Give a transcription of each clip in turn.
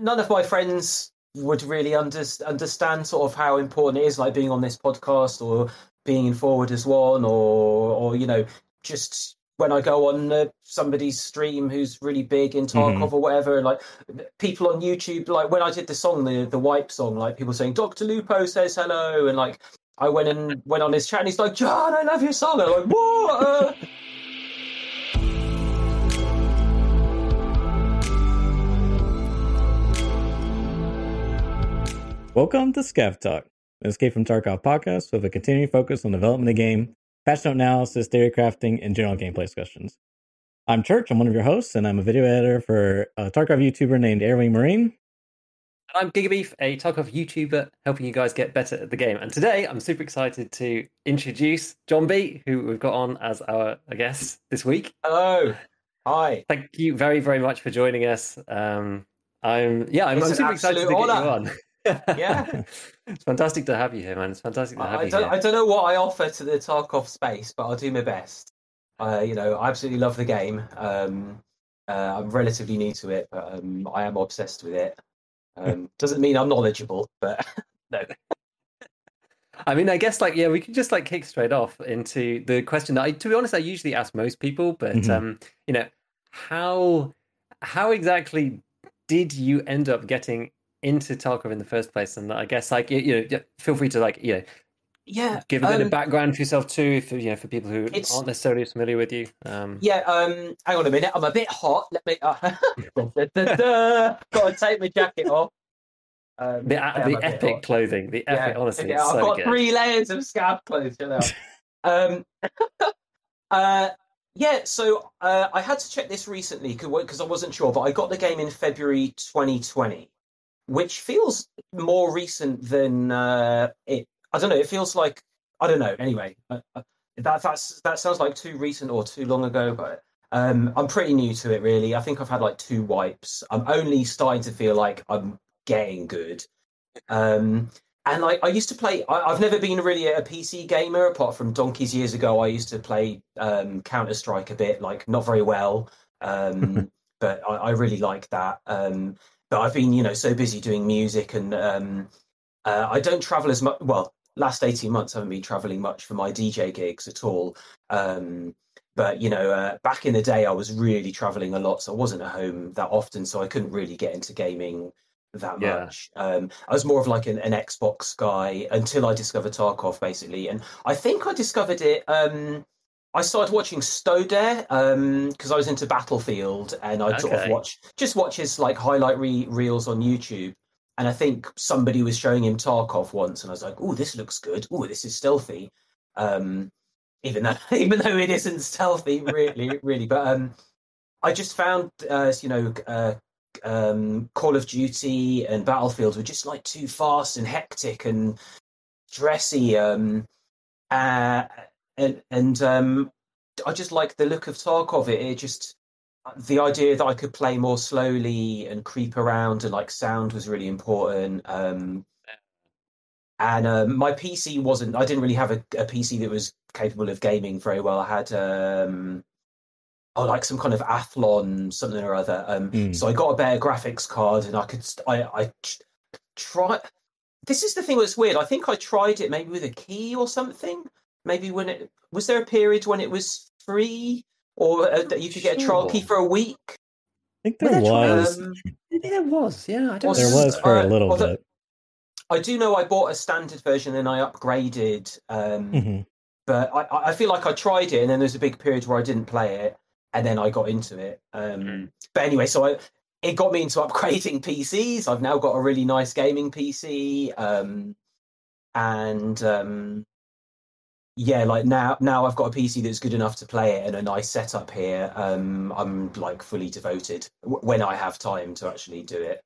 none of my friends would really under, understand sort of how important it is, like being on this podcast or being in Forward as One, or or you know, just when I go on uh, somebody's stream who's really big in Tarkov Mhm. or whatever, like people on YouTube, like when I did the song, the the Wipe song, like people saying Doctor Lupo says hello, and like I went and went on his chat, and he's like, John, I love your song. I'm like, what? Welcome to Scav Talk, an Escape from Tarkov podcast with a continuing focus on development of the game, patch note analysis, theory crafting, and general gameplay discussions. I'm Church, I'm one of your hosts, and I'm a video editor for a Tarkov YouTuber named Airwing Marine. And I'm Gigabeef, a Tarkov YouTuber helping you guys get better at the game. And today I'm super excited to introduce John B, who we've got on as our guest this week. hello, hi. Thank you very, very much for joining us. Um, I'm yeah, I'm, I'm super excited to get honour. you on. Yeah. it's fantastic to have you here, man. It's fantastic to have I you don't, here. I don't know what I offer to the Tarkov space, but I'll do my best. Uh, you know, I absolutely love the game. Um, uh, I'm relatively new to it, but um, I am obsessed with it. Um, doesn't mean I'm knowledgeable, but no. I mean, I guess like yeah, we could just like kick straight off into the question that I, to be honest, I usually ask most people, but Mhm. um, you know, how how exactly did you end up getting into Tarkov in the first place? And I guess like you, you know, feel free to like you know Yeah, give a bit um, of background for yourself too, for you know, for people who aren't necessarily familiar with you. Um, Yeah, um, hang on a minute. I'm a bit hot. Let me. Uh, da, da, da. Gotta take my jacket off. Um, the I am the epic hot. clothing, the epic, honestly, yeah, it's I've so got good. three layers of scav clothes. You know. um, uh, yeah, so uh, I had to check this recently because I wasn't sure, but I got the game in February 2020, which feels more recent than uh, it. I don't know. It feels like I don't know. Anyway, uh, uh, that that's that sounds like too recent or too long ago, but. Um, I'm pretty new to it, really. I think I've had like two wipes. I'm only starting to feel like I'm getting good. Um, and like I used to play, I, I've never been really a PC gamer apart from donkeys years ago. I used to play um, Counter Strike a bit, like not very well, um, but I, I really like that. Um, but I've been, you know, so busy doing music, and um, uh, I don't travel as much. Well, last eighteen months I haven't been traveling much for my DJ gigs at all. Um, but you know, uh, back in the day, I was really traveling a lot, so I wasn't at home that often, so I couldn't really get into gaming that Yeah. much. Um, I was more of like an, an Xbox guy until I discovered Tarkov, basically, and I think I discovered it. Um, I started watching Stodeh because I was into Battlefield, and I'd sort of watch just watch his like highlight re- reels on YouTube. And I think somebody was showing him Tarkov once, and I was like, "Oh, this looks good. Oh, this is stealthy." Um, even though even though it isn't stealthy, really, really. But um, I just found, uh, you know, uh, um, Call of Duty and Battlefield were just like too fast and hectic and dressy. Um, uh, and and um, I just like the look of Tarkov. It, it just the idea that I could play more slowly and creep around and like sound was really important. Um, and um, my PC wasn't. I didn't really have a, a PC that was capable of gaming very well. I had um, oh, like some kind of Athlon something or other. Um, Mm. So I got a better graphics card, and I could. I I try. This is the thing that's weird. I think I tried it maybe with a key or something. Maybe when it was there a period when it was free, or uh, that you could get a trial key for a week. I think there there was. Um, Maybe there was, yeah. I don't There there know. was for a uh, little although- bit. I do know I bought a standard version and I upgraded. Um, Mhm. but I- I, I feel like I tried it, and then there's a big period where I didn't play it, and then I got into it. Um, Mm. But anyway, so I, it got me into upgrading PCs. I've now got a really nice gaming PC, um, and um, yeah, like now now I've got a PC that's good enough to play it and a nice setup here. Um, I'm like fully devoted w- when I have time to actually do it.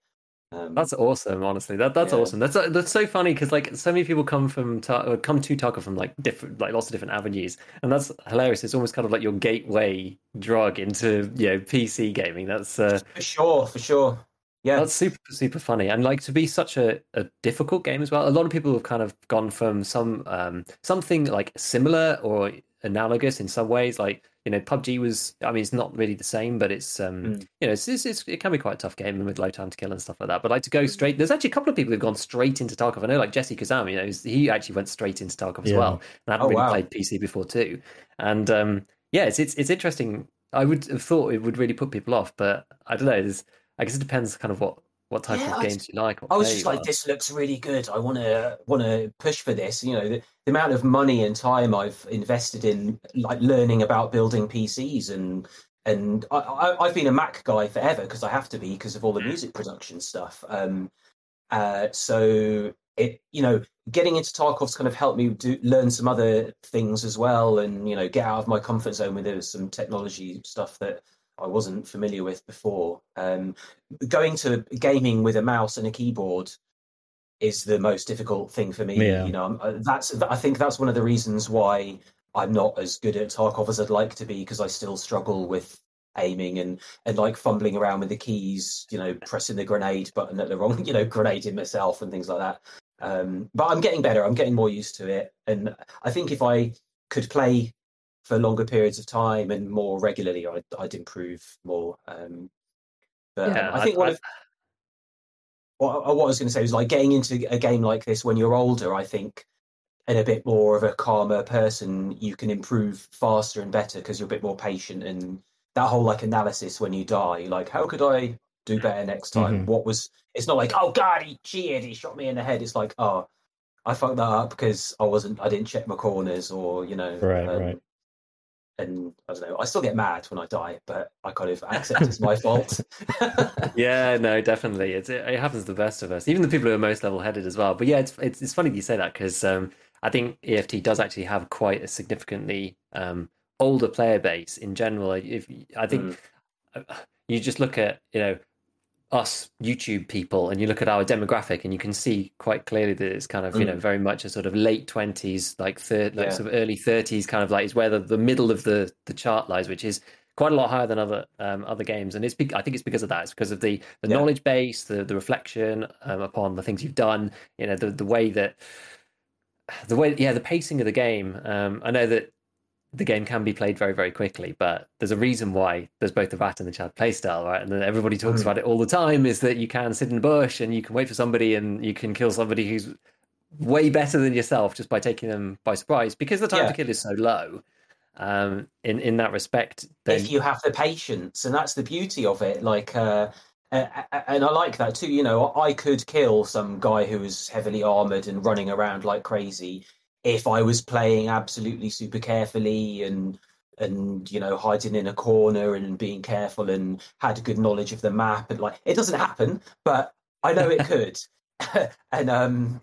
Um, That's awesome, honestly. That that's Yeah. awesome. That's uh, that's so funny because like so many people come from Tar- uh, come to Tarkov from like different like lots of different avenues, and that's hilarious. It's almost kind of like your gateway drug into you know PC gaming. That's uh, for sure, for sure. Yeah, that's super super funny, and like to be such a, a difficult game as well. A lot of people have kind of gone from some um something like similar or analogous in some ways, like you know, PUBG was. I mean, it's not really the same, but it's um, Mm. you know, it's, it's, it's it can be quite a tough game with low time to kill and stuff like that. But like to go straight, there's actually a couple of people who've gone straight into Tarkov. I know, like Jesse Kazam, you know, he actually went straight into Tarkov as Yeah. well, and hadn't Oh, really wow. played PC before too. And um, yeah, it's it's it's interesting. I would have thought it would really put people off, but I don't know. There's, I guess it depends kind of what what type Yeah, of I games you like. I was just like, are. this looks really good. I want to want to push for this. You know, the, the amount of money and time I've invested in like learning about building PCs and and I, I, I've been a Mac guy forever because I have to be because of all the music production stuff. Um, uh, so it you know getting into Tarkov's kind of helped me do learn some other things as well, and you know get out of my comfort zone with some technology stuff that I wasn't familiar with before. Um, going to gaming with a mouse and a keyboard is the most difficult thing for me. Yeah. You know, I'm- uh, that's I think that's one of the reasons why I'm not as good at Tarkov as I'd like to be because I still struggle with aiming and and like fumbling around with the keys. You know, pressing the grenade button at the wrong. You know, grenading myself and things like that. Um, but I'm getting better. I'm getting more used to it, and I think if I could play for longer periods of time and more regularly, I'd, I'd improve more. Um, but Yeah, I think one I- of what, what I was going to say was like getting into a game like this when you're older. I think, and a bit more of a calmer person, you can improve faster and better because you're a bit more patient. And that whole like analysis when you die, like how could I do better next time? Mhm. What was? It's not like oh god, he cheated, he shot me in the head. It's like oh, I fucked that up because I wasn't, I didn't check my corners, or you know, Right, um, right. And I don't know. I still get mad when I die, but I kind of accept it's my fault. Yeah, no, definitely. It's, it, it happens to the best of us, even the people who are most level-headed as well. But yeah, it's it's, it's funny you say that because um, I think EFT does actually have quite a significantly um, older player base in general. If I think uh, you just look at you know us YouTube people and you look at our demographic and you can see quite clearly that it's kind of you know Mm. very much a sort of late twenties, like third, like Yeah. sort of early thirties, kind of like is where the, the middle of the the chart lies, which is quite a lot higher than other um, other games, and it's be- I think it's because of that. It's because of the the Yeah. knowledge base, the the reflection um, upon the things you've done. You know, the the way that the way yeah the pacing of the game. Um, I know that the game can be played very very quickly, but there's a reason why there's both the rat and the Chad playstyle, right? And then everybody talks Mm. about it all the time. Is that you can sit in a bush and you can wait for somebody and you can kill somebody who's way better than yourself just by taking them by surprise because the time Yeah. to kill is so low. Um, in in that respect, then if you have the patience and that's the beauty of it like uh and I like that too. You know, I could kill some guy who was heavily armored and running around like crazy if I was playing absolutely super carefully and and you know hiding in a corner and being careful and had a good knowledge of the map and like it doesn't happen, but I know it could. and um,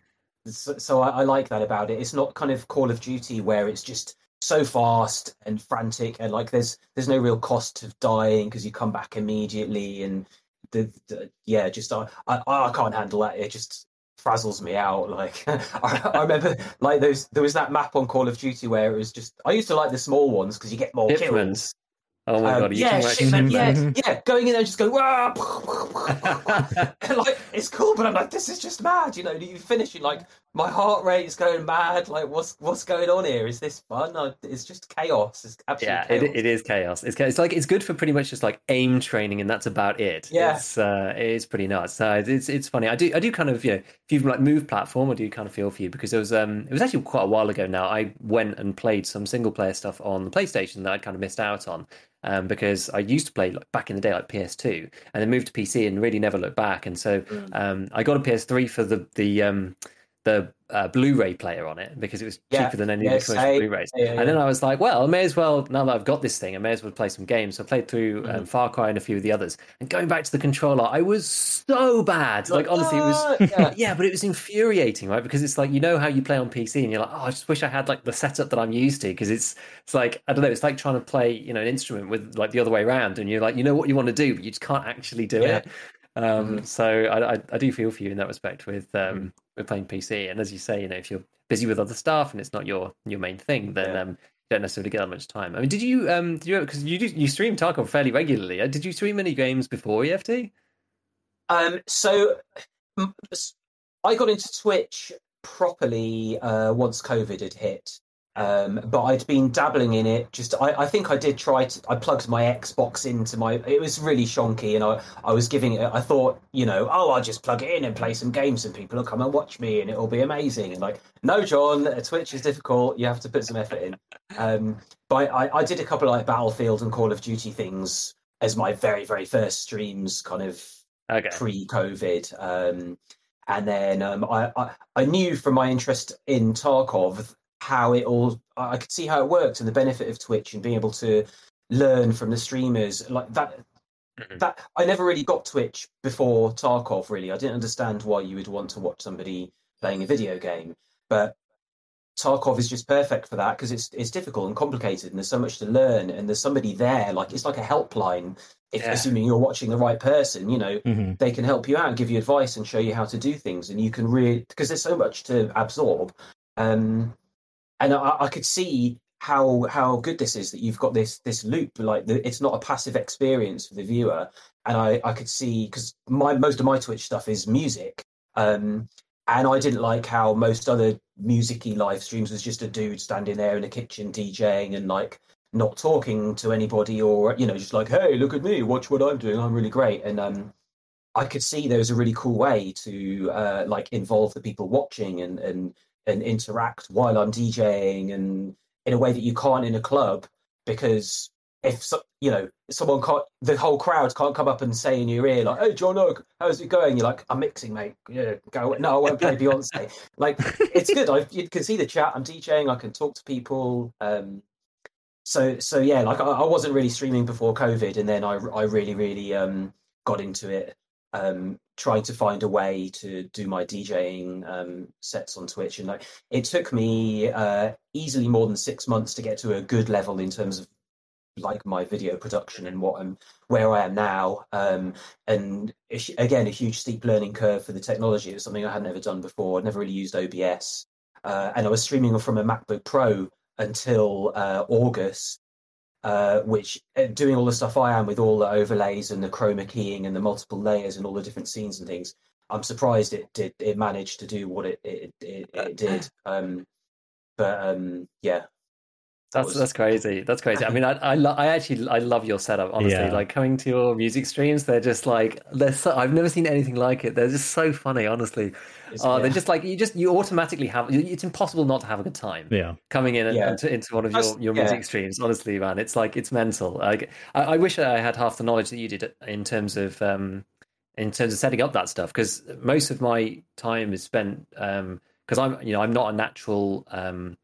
so, so I, I like that about it. It's not kind of Call of Duty where it's just so fast and frantic and like there's there's no real cost of dying because you come back immediately and the, the yeah just I, I I can't handle that it just frazzles me out like I, I remember like those there was that map on Call of Duty where it was just I used to like the small ones because you get more Shipments. kills oh my Um, god, are you yeah, talking about shipment, yeah, yeah, going in there and just going, "Wah!" like it's cool, but I'm like, this is just mad, you know. You finish, you like, my heart rate is going mad. Like, what's what's going on here? Is this fun? I, it's just chaos. It's absolute yeah, chaos. it, it is chaos. It's, it's like it's good for pretty much just like aim training, and that's about it. Yeah. it's uh, it is pretty nuts. So it's it's funny. I do I do kind of you know if you've like moved platform, I do kind of feel for you because there was um it was actually quite a while ago now. I went and played some single player stuff on the PlayStation that I'd kind of missed out on. Um, because I used to play like back in the day like PS2 and then moved to PC and really never looked back. And so Mm. um, I got a PS3 for the the um, the uh, Blu-ray player on it because it was Yeah. cheaper than any of the commercial. Blu-rays. Yeah, yeah, And then. I was like, well, I may as well, now that I've got this thing, I may as well play some games. So I played through Mm-hmm. um, Far Cry and a few of the others. And going back to the controller, I was so bad. Like, honestly, it was. "Ah," yeah. Yeah, but it was infuriating, right? Because it's like you know how you play on PC, and you're like, oh, I just wish I had like the setup that I'm used to. Because it's it's like I don't know, it's like trying to play you know an instrument with like the other way around, and you're like, you know what you want to do, but you just can't actually do Yeah. it. Um, Mhm. So I, I I do feel for you in that respect with um With playing PC, and as you say, you know, if you're busy with other stuff and it's not your your main thing, then Yeah. um, you don't necessarily get that much time. I mean, did you um did you because you do you stream Tarkov fairly regularly? uh, Did you stream any games before EFT? Um, so I got into Twitch properly uh, once COVID had hit. Um, but I'd been dabbling in it. Just I, I think I did try to. I plugged my Xbox into my. It was really shonky, and I I was giving it. I thought you know oh I'll just plug it in and play some games, and people will come and watch me, and it'll be amazing. And like no, John, Twitch is difficult. You have to put some effort in. Um, but I, I did a couple of like Battlefield and Call of Duty things as my very very first streams, kind of Okay. pre-COVID. Um, and then um, I, I I knew from my interest in Tarkov how it all I could see how it worked and the benefit of Twitch and being able to learn from the streamers like that. Mhm. That I never really got Twitch before Tarkov. Really, I didn't understand why you would want to watch somebody playing a video game, but Tarkov is just perfect for that because it's it's difficult and complicated, and there's so much to learn, and there's somebody there. Like it's like a helpline. If Yeah. assuming you're watching the right person, you know, hmm they can help you out and give you advice and show you how to do things and you can really because there's so much to absorb um and I, I could see how how good this is that you've got this this loop like the, it's not a passive experience for the viewer. And i i could see because my most of my twitch stuff is music. Um and i didn't like how most other musicy live streams was just a dude standing there in a kitchen djing and like not talking to anybody or you know just like hey look at me watch what i'm doing i'm really great. And um I could see there was a really cool way to uh, like involve the people watching and and and interact while I'm DJing and in a way that you can't in a club because if so, you know someone can't the whole crowd can't come up and say in your ear like hey John Oak how's it going? You're like I'm mixing mate. Yeah go no I won't play Beyonce. Like it's good. I you can see the chat. I'm DJing. I can talk to people. Um so so yeah like I, I wasn't really streaming before COVID and then I I really really um got into it um, trying to find a way to do my DJing um, sets on Twitch, and like it took me uh, easily more than six months to get to a good level in terms of like my video production and what I'm where I am now. Um, and again, a huge steep learning curve for the technology. It was something I had never done before. I'd never really used OBS, uh, and I was streaming from a MacBook Pro until uh, August uh, which uh, doing all the stuff I am with all the overlays and the chroma keying and the multiple layers and all the different scenes and things, I'm surprised it did it managed to do what it it, it, it did. Um, but um, yeah, That's was- that's crazy. That's crazy. I mean, I I, lo- I actually I love your setup. Honestly, Yeah. like coming to your music streams, they're just like they're so, I've never seen anything like it. They're just so funny. Honestly, it's- oh, yeah. they're just like you just you automatically have. It's impossible not to have a good time Yeah. coming in and, Yeah. into, into one of That's- your, your yeah. music streams. Honestly, man, it's like it's mental. Like I, I wish I had half the knowledge that you did in terms of um in terms of setting up that stuff because most of my time is spent um because I'm you know I'm not a natural um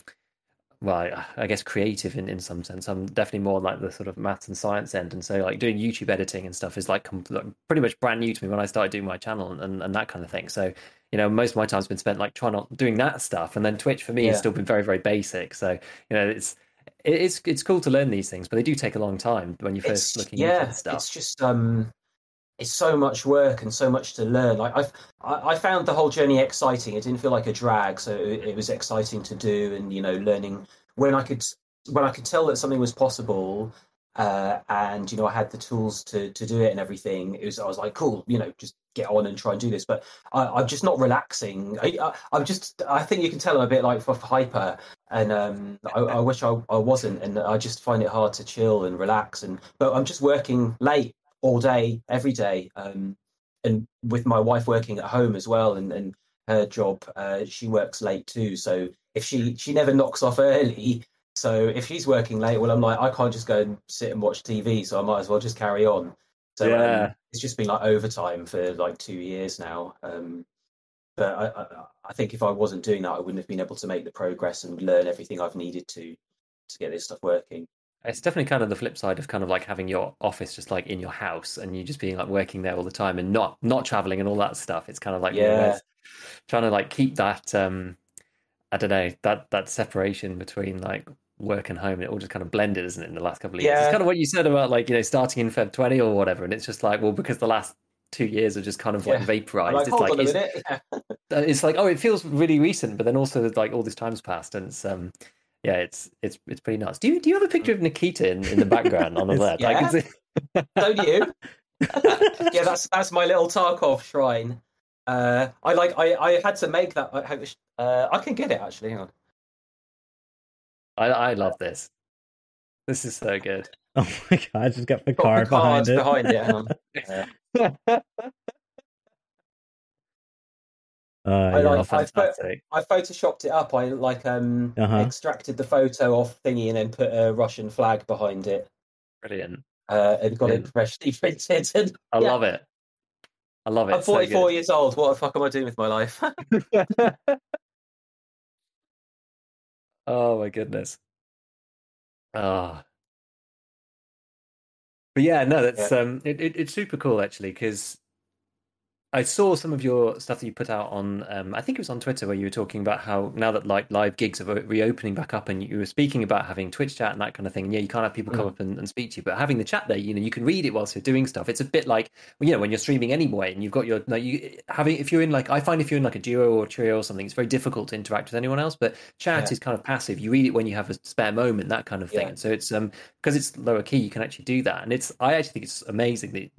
well, I- I guess creative in, in some sense. I'm definitely more like the sort of maths and science end, and so like doing YouTube editing and stuff is like, com- like pretty much brand new to me when I started doing my channel and, and, and that kind of thing. So you know, most of my time's been spent like trying not doing that stuff, and then Twitch for me has still been very very basic. So you know, it's it's it's cool to learn these things, but they do take a long time when you're first it's looking yeah, into stuff. it's just um, it's so much work and so much to learn. Like I, I found the whole journey exciting. It didn't feel like a drag, so it, was exciting to do. And you know, learning when I could when I could tell that something was possible, uh, and you know, I had the tools to to do it and everything. It was I was like, cool, you know, just get on and try and do this. But I, I'm just not relaxing. I, I'm just. I think you can tell I'm a bit like hyper, and um, I, I wish I, I wasn't. And I just find it hard to chill and relax. And but I'm just working late all day, every day, um, and with my wife working at home as well, and and her job, uh, she works late too. So if she she never knocks off early. So if she's working late, well, I'm like, I can't just go and sit and watch TV, so I might as well just carry on. So Yeah. um, it's just been like overtime for like two years now. Um, but I, I, I think if I wasn't doing that, I wouldn't have been able to make the progress and learn everything I've needed to to get this stuff working. It's definitely kind of the flip side of kind of like having your office just like in your house and you just being like working there all the time and not not traveling and all that stuff. It's kind of like Yeah. trying to like keep that um I don't know that that separation between like work and home. and It all just kind of blended, isn't it, in the last couple of years? yeah. It's kind of what you said about like you know starting in Feb twenty or whatever, and it's just like well because the last two years are just kind of like vaporized. Like, it's like it's. Yeah. it's like oh it feels really recent but then also like all this time's passed and it's um yeah it's it's it's pretty nuts do you do you have a picture of nikita in, in the background on the left I can see Don't you? yeah, that's that's my little Tarkov shrine. Uh, I like I, I had to make that. I, uh, I can get it actually. Hang on. I, I love this. This is so good. Oh my god! I just got the Got card the behind it. behind it. hang on. Uh, I like- Oh, I I photoshopped it up. I like um Uh-huh. extracted the photo off thingy and then put a Russian flag behind it. Brilliant. Uh, and got it Brilliant. professionally printed. And I Yeah. love it. I love it. I'm 44 good. years old. What the fuck am I doing with my life? oh my goodness. Ah. But yeah, no, that's um, it, it, it's super cool actually because I saw some of your stuff that you put out on, um, I think it was on Twitter where you were talking about how now that like live gigs are reopening back up, and you were speaking about having Twitch chat and that kind of thing. And yeah, you can't have people come Mm. up and, and speak to you, but having the chat there, you know, you can read it whilst you're doing stuff. It's a bit like you know when you're streaming anyway, and you've got your like you having if you're in like I find if you're in like a duo or trio or something, it's very difficult to interact with anyone else. But chat Yeah. is kind of passive. You read it when you have a spare moment, that kind of thing. Yeah. And so it's um because it's lower key, you can actually do that. And it's I actually think it's amazing that,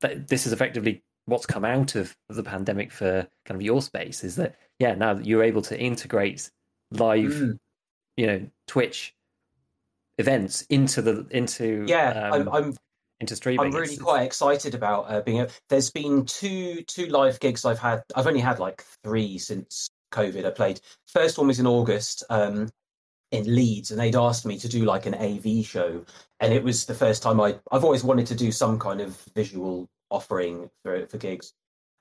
that this is effectively what's come out of, the pandemic for kind of your space is that yeah now that you're able to integrate live Mm. you know Twitch events into the into yeah, um, I'm, I'm into streaming. I'm really it's- quite excited about uh, being. A, there's been two two live gigs I've had. I've only had like three since COVID. I played. First one was in August um, in Leeds, and they'd asked me to do like an AV show, and it was the first time I. I've always wanted to do some kind of visual offering for for gigs.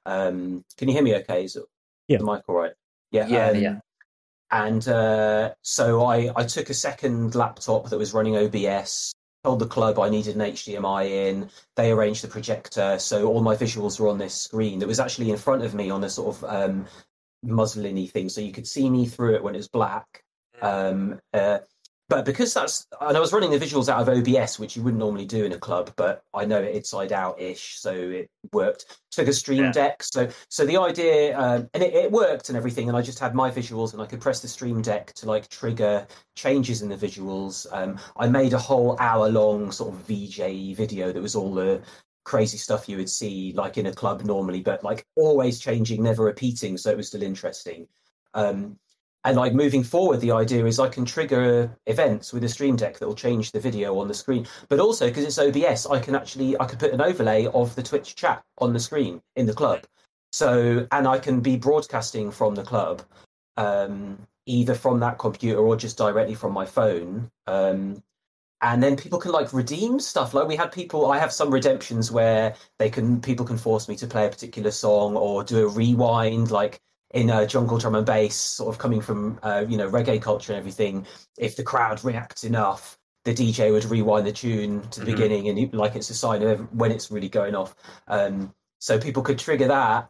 Um, can you hear me? Okay, is it, Yeah. the mic all right? Yeah, Yeah, um, yeah. And uh, so I I took a second laptop that was running OBS. Told the club I needed an HDMI in. They arranged the projector, so all my visuals were on this screen that was actually in front of me on a sort of um, muslin-y thing, so you could see me through it when it was black. Um, uh, but because that's, and I was running the visuals out of OBS, which you wouldn't normally do in a club, but I know it inside out ish, so it worked. Took a stream Yeah. deck, so so the idea, um, and it, it worked and everything, and I just had my visuals, and I could press the stream deck to like trigger changes in the visuals. Um, I made a whole hour long sort of VJ video that was all the crazy stuff you would see like in a club normally, but like always changing, never repeating, so it was still interesting. Um, and like moving forward, the idea is I can trigger events with a stream deck that will change the video on the screen. But also because it's OBS, I can actually I could put an overlay of the Twitch chat on the screen in the club. So and I can be broadcasting from the club, um, either from that computer or just directly from my phone. Um, and then people can like redeem stuff. Like we had people, I have some redemptions where they can people can force me to play a particular song or do a rewind, like in uh, jungle drum and bass, sort of coming from uh, you know reggae culture and everything. If the crowd reacts enough, the DJ would rewind the tune to the Mhm. beginning, and like it's a sign of when it's really going off. Um, so people could trigger that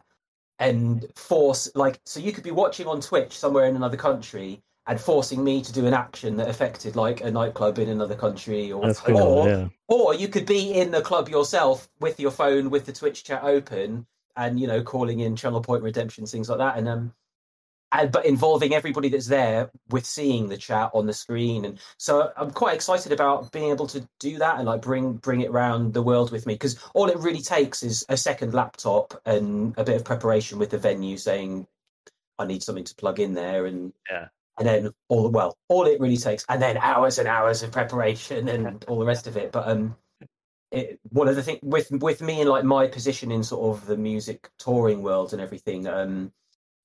and force like so you could be watching on Twitch somewhere in another country and forcing me to do an action that affected like a nightclub in another country or cool. or, yeah. or you could be in the club yourself with your phone with the Twitch chat open and you know calling in channel point redemptions things like that. And um and but involving everybody that's there with seeing the chat on the screen. And so I'm quite excited about being able to do that and like bring bring it around the world with me. Because all it really takes is a second laptop and a bit of preparation with the venue saying I need something to plug in there. And Yeah. and then all well all it really takes and then hours and hours of preparation and all the rest of it. But um it, one of the things with with me and like my position in sort of the music touring world and everything um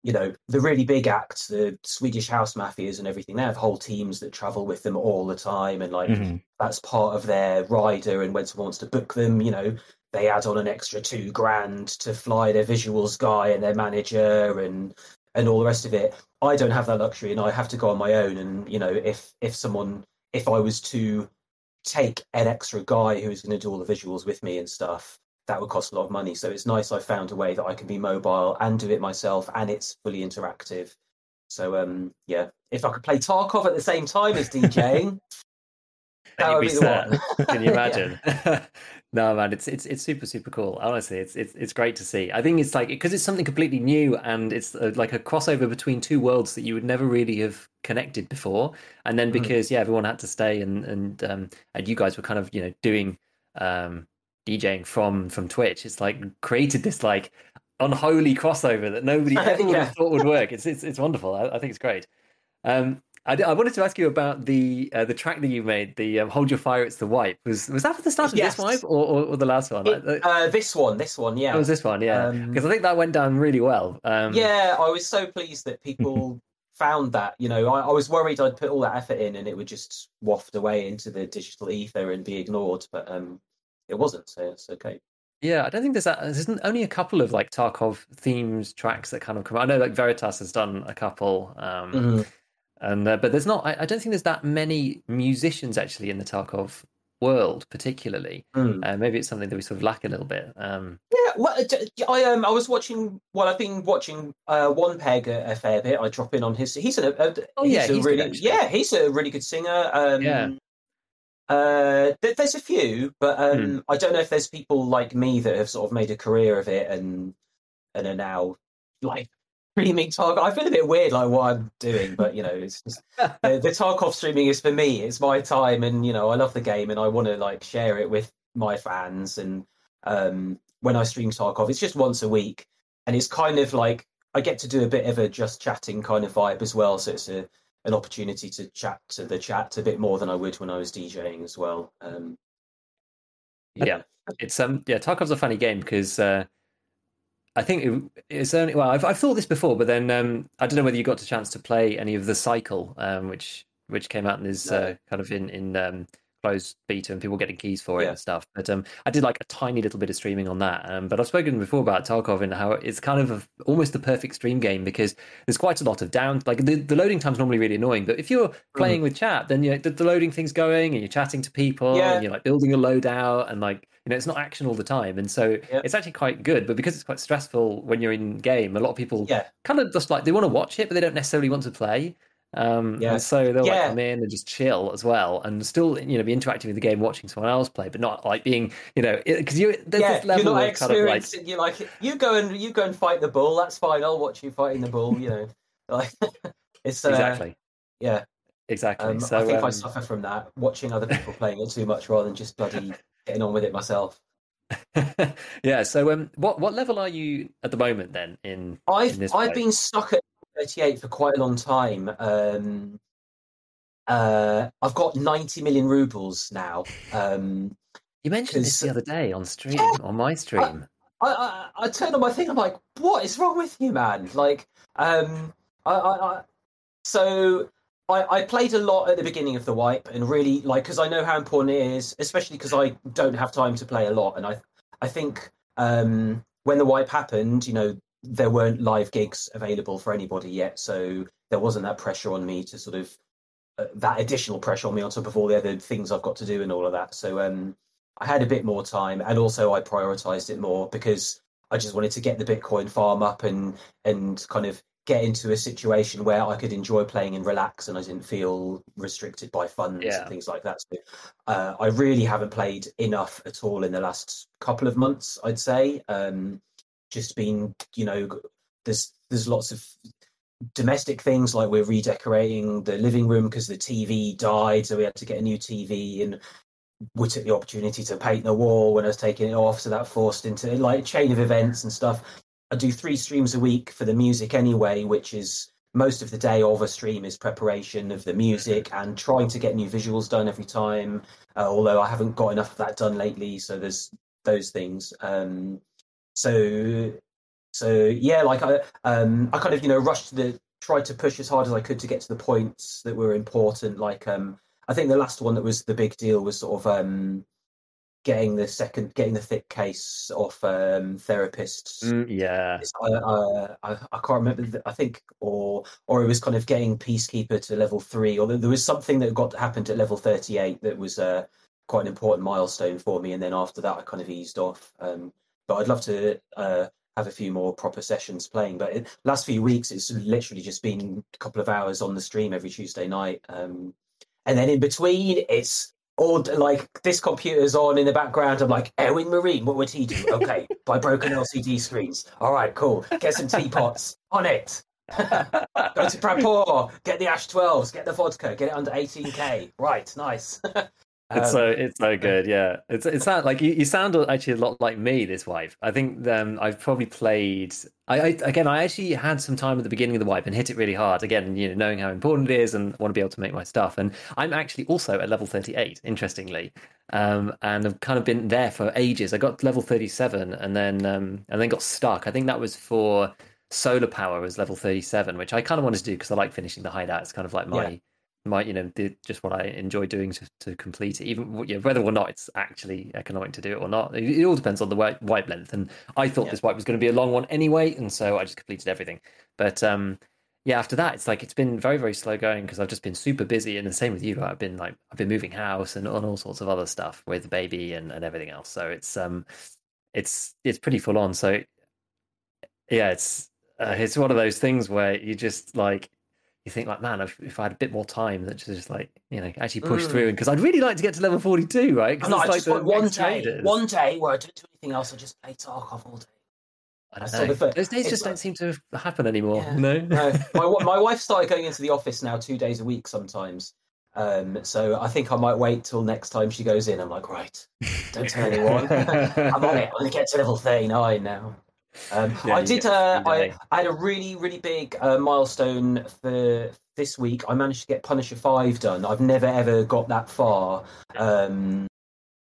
you know the really big acts the swedish house mafias and everything they have whole teams that travel with them all the time and like Mhm. that's part of their rider and when someone wants to book them you know they add on an extra two grand to fly their visuals guy and their manager and and all the rest of it i don't have that luxury and i have to go on my own and you know if if someone if i was to take an extra guy who is going to do all the visuals with me and stuff that would cost a lot of money. So it's nice i found a way that i can be mobile and do it myself and it's fully interactive. So um yeah. If i could play tarkov at the same time as djing that you'd be be the set. one Can you imagine? no, man, it's it's it's super super cool. Honestly, it's it's it's great to see. I think it's like because it's something completely new and it's uh like a crossover between two worlds that you would never really have connected before. And then Mhm. because yeah, everyone had to stay and and um and you guys were kind of you know doing um DJing from from Twitch. It's like created this like unholy crossover that nobody ever would Yeah. thought would work. It's it's it's wonderful. I, I think it's great. Um, I, I wanted to ask you about the uh, the track that you made, the um, "Hold Your Fire, It's the Wipe." Was was that for the start of Yes. this wipe or, or, or the last one? It- uh, this one, this one, yeah. It was this one, yeah, Um, because I think that went down really well. Um, yeah, I was so pleased that people found that. You know, I, I was worried I'd put all that effort in and it would just waft away into the digital ether and be ignored, but um, it wasn't. So it's okay. Yeah, I don't think there's that. There's only a couple of like Tarkov themes tracks that kind of come. I know like Veritas has done a couple, um, Mhm. And uh, but there's not. I, I don't think there's that many musicians actually in the Tarkov world, particularly. Mm. Uh, maybe it's something that we sort of lack a little bit. Um, Yeah, well, uh, I um, I was watching. Well, I've been watching uh, one peg a, a fair bit. I drop in on his. He's a, a Oh, yeah, he's a he's really yeah, he's a really good singer. Um, Yeah. Uh, th- there's a few, but um, Hmm. I don't know if there's people like me that have sort of made a career of it and and are now like streaming Tarkov. I feel a bit weird, like what I'm doing, but you know, it's just the, the Tarkov streaming is for me. It's my time, and you know, I love the game, and I want to like share it with my fans. And um, when I stream Tarkov, it's just once a week, and it's kind of like I get to do a bit of a just chatting kind of vibe as well. So it's a an opportunity to chat to the chat a bit more than I would when I was DJing as well. Um, yeah, it's um yeah, Tarkov's a funny game because uh, I think it, it's only well I've I've thought this before, but then um I don't know whether you got a chance to play any of the Cycle, um which which came out and is No. uh, kind of in in um closed beta and people getting keys for it Yeah. and stuff. But um I did like a tiny little bit of streaming on that. Um but I've spoken before about Tarkov and how it's kind of a, almost the perfect stream game because there's quite a lot of down like the, the loading time's normally really annoying, but if you're playing with chat, then you know, the, the loading thing's going and you're chatting to people Yeah. and you're like building a loadout and like you know it's not action all the time and so Yeah. it's actually quite good but because it's quite stressful when you're in game a lot of people yeah, kind of just like they want to watch it but they don't necessarily want to play um Yeah. and so they'll Yeah. like come in and just chill as well and still you know be interacting with the game watching someone else play but not like being you know because you there's yeah. this You're level not of kind of like. You're like you go and you go and fight the bull. That's fine. I'll watch you fighting the bull. You know, like it's uh, exactly Yeah, exactly um, so I think I um, suffer from that. Watching other people playing it too much rather than just bloody getting on with it myself. yeah so um what what level are you at the moment then in in I've this I've been stuck at 38 for quite a long time. Um, uh, I've got 90 million rubles now. Um, you mentioned this the other day on stream Yeah. on my stream I, I I turned on my thing. I'm like, what is wrong with you, man? Like, um, I, I, I so I, I played a lot at the beginning of the wipe, and really like because I know how important it is, especially because I don't have time to play a lot, and I I think um, when the wipe happened, you know, there weren't live gigs available for anybody yet, so there wasn't that pressure on me to sort of uh, that additional pressure on me on top of all the other things I've got to do and all of that. So um, I had a bit more time, and also I prioritized it more because I just wanted to get the Bitcoin farm up and and kind of get into a situation where I could enjoy playing and relax, and I didn't feel restricted by funds Yeah. and things like that. So uh, I really haven't played enough at all in the last couple of months. I'd say um, just been, you know, there's there's lots of domestic things like we're redecorating the living room because the TV died, so we had to get a new TV and we took the opportunity to paint the wall when I was taking it off, so that forced into like a chain of events and stuff. I do three streams a week for the music anyway, which is most of the day of a stream is preparation of the music and trying to get new visuals done every time. Uh, although I haven't got enough of that done lately, so there's those things. Um, so so yeah, like I um, I kind of you know rushed to the tried to push as hard as I could to get to the points that were important. Like um, I think the last one that was the big deal was sort of um, getting the second, getting the thick case off um, therapists. Mm, yeah I, I, I, can't remember. the- I think, or or it was kind of getting peacekeeper to level three, or there was something that got happened at level thirty-eight that was uh, quite an important milestone for me. And then after that, I kind of eased off. Um, but I'd love to uh, have a few more proper sessions playing. But it, last few weeks, it's literally just been a couple of hours on the stream every Tuesday night. Um, and then in between, it's all like this computer's on in the background. I'm like, Airwing Marine, what would he do? Okay, buy broken LCD screens. All right, cool. Get some teapots on it. Go to Prapor, get the Ash 12s, get the vodka, get it under 18k. Right, nice. It's so it's so good, yeah. It's it's not like you, you sound actually a lot like me this wipe. I think um, I've probably played. I, I again, I actually had some time at the beginning of the wipe and hit it really hard. Again, you know, knowing how important it is and want to be able to make my stuff. And I'm actually also at level 38, interestingly, um, and I've kind of been there for ages. I got level 37 and then um, and then got stuck. I think that was for solar power was level 37, which I kind of wanted to do because I like finishing the hideout. It's kind of like my. Yeah my you know just what I enjoy doing to, to complete it, even you know, whether or not it's actually economic to do it or not. It, it all depends on the wipe, wipe length. And I thought yeah. this wipe was going to be a long one anyway, and so I just completed everything. But um, yeah, after that, it's like it's been very very slow going because I've just been super busy, and the same with you. I've been like I've been moving house and on all sorts of other stuff with the baby and, and everything else. So it's um it's it's pretty full on. So yeah, it's uh, it's one of those things where you just like you think like, man, if, if I had a bit more time, that just like you know actually push mm. through, and because I'd really like to get to level forty two, right? Because I just like one day, one day where I don't do anything else, I just play Tarkov all day. I don't know. Sort of, Those days just like, don't seem to happen anymore. Yeah. No, no. My my wife started going into the office now two days a week sometimes. Um, so I think I might wait till next time she goes in. I'm like, right, don't tell anyone. I'm on it. I'm gonna get to level thirty nine now. Um, yeah, I did. Uh, I, I had a really, really big uh, milestone for this week. I managed to get Punisher Five done. I've never ever got that far. Um,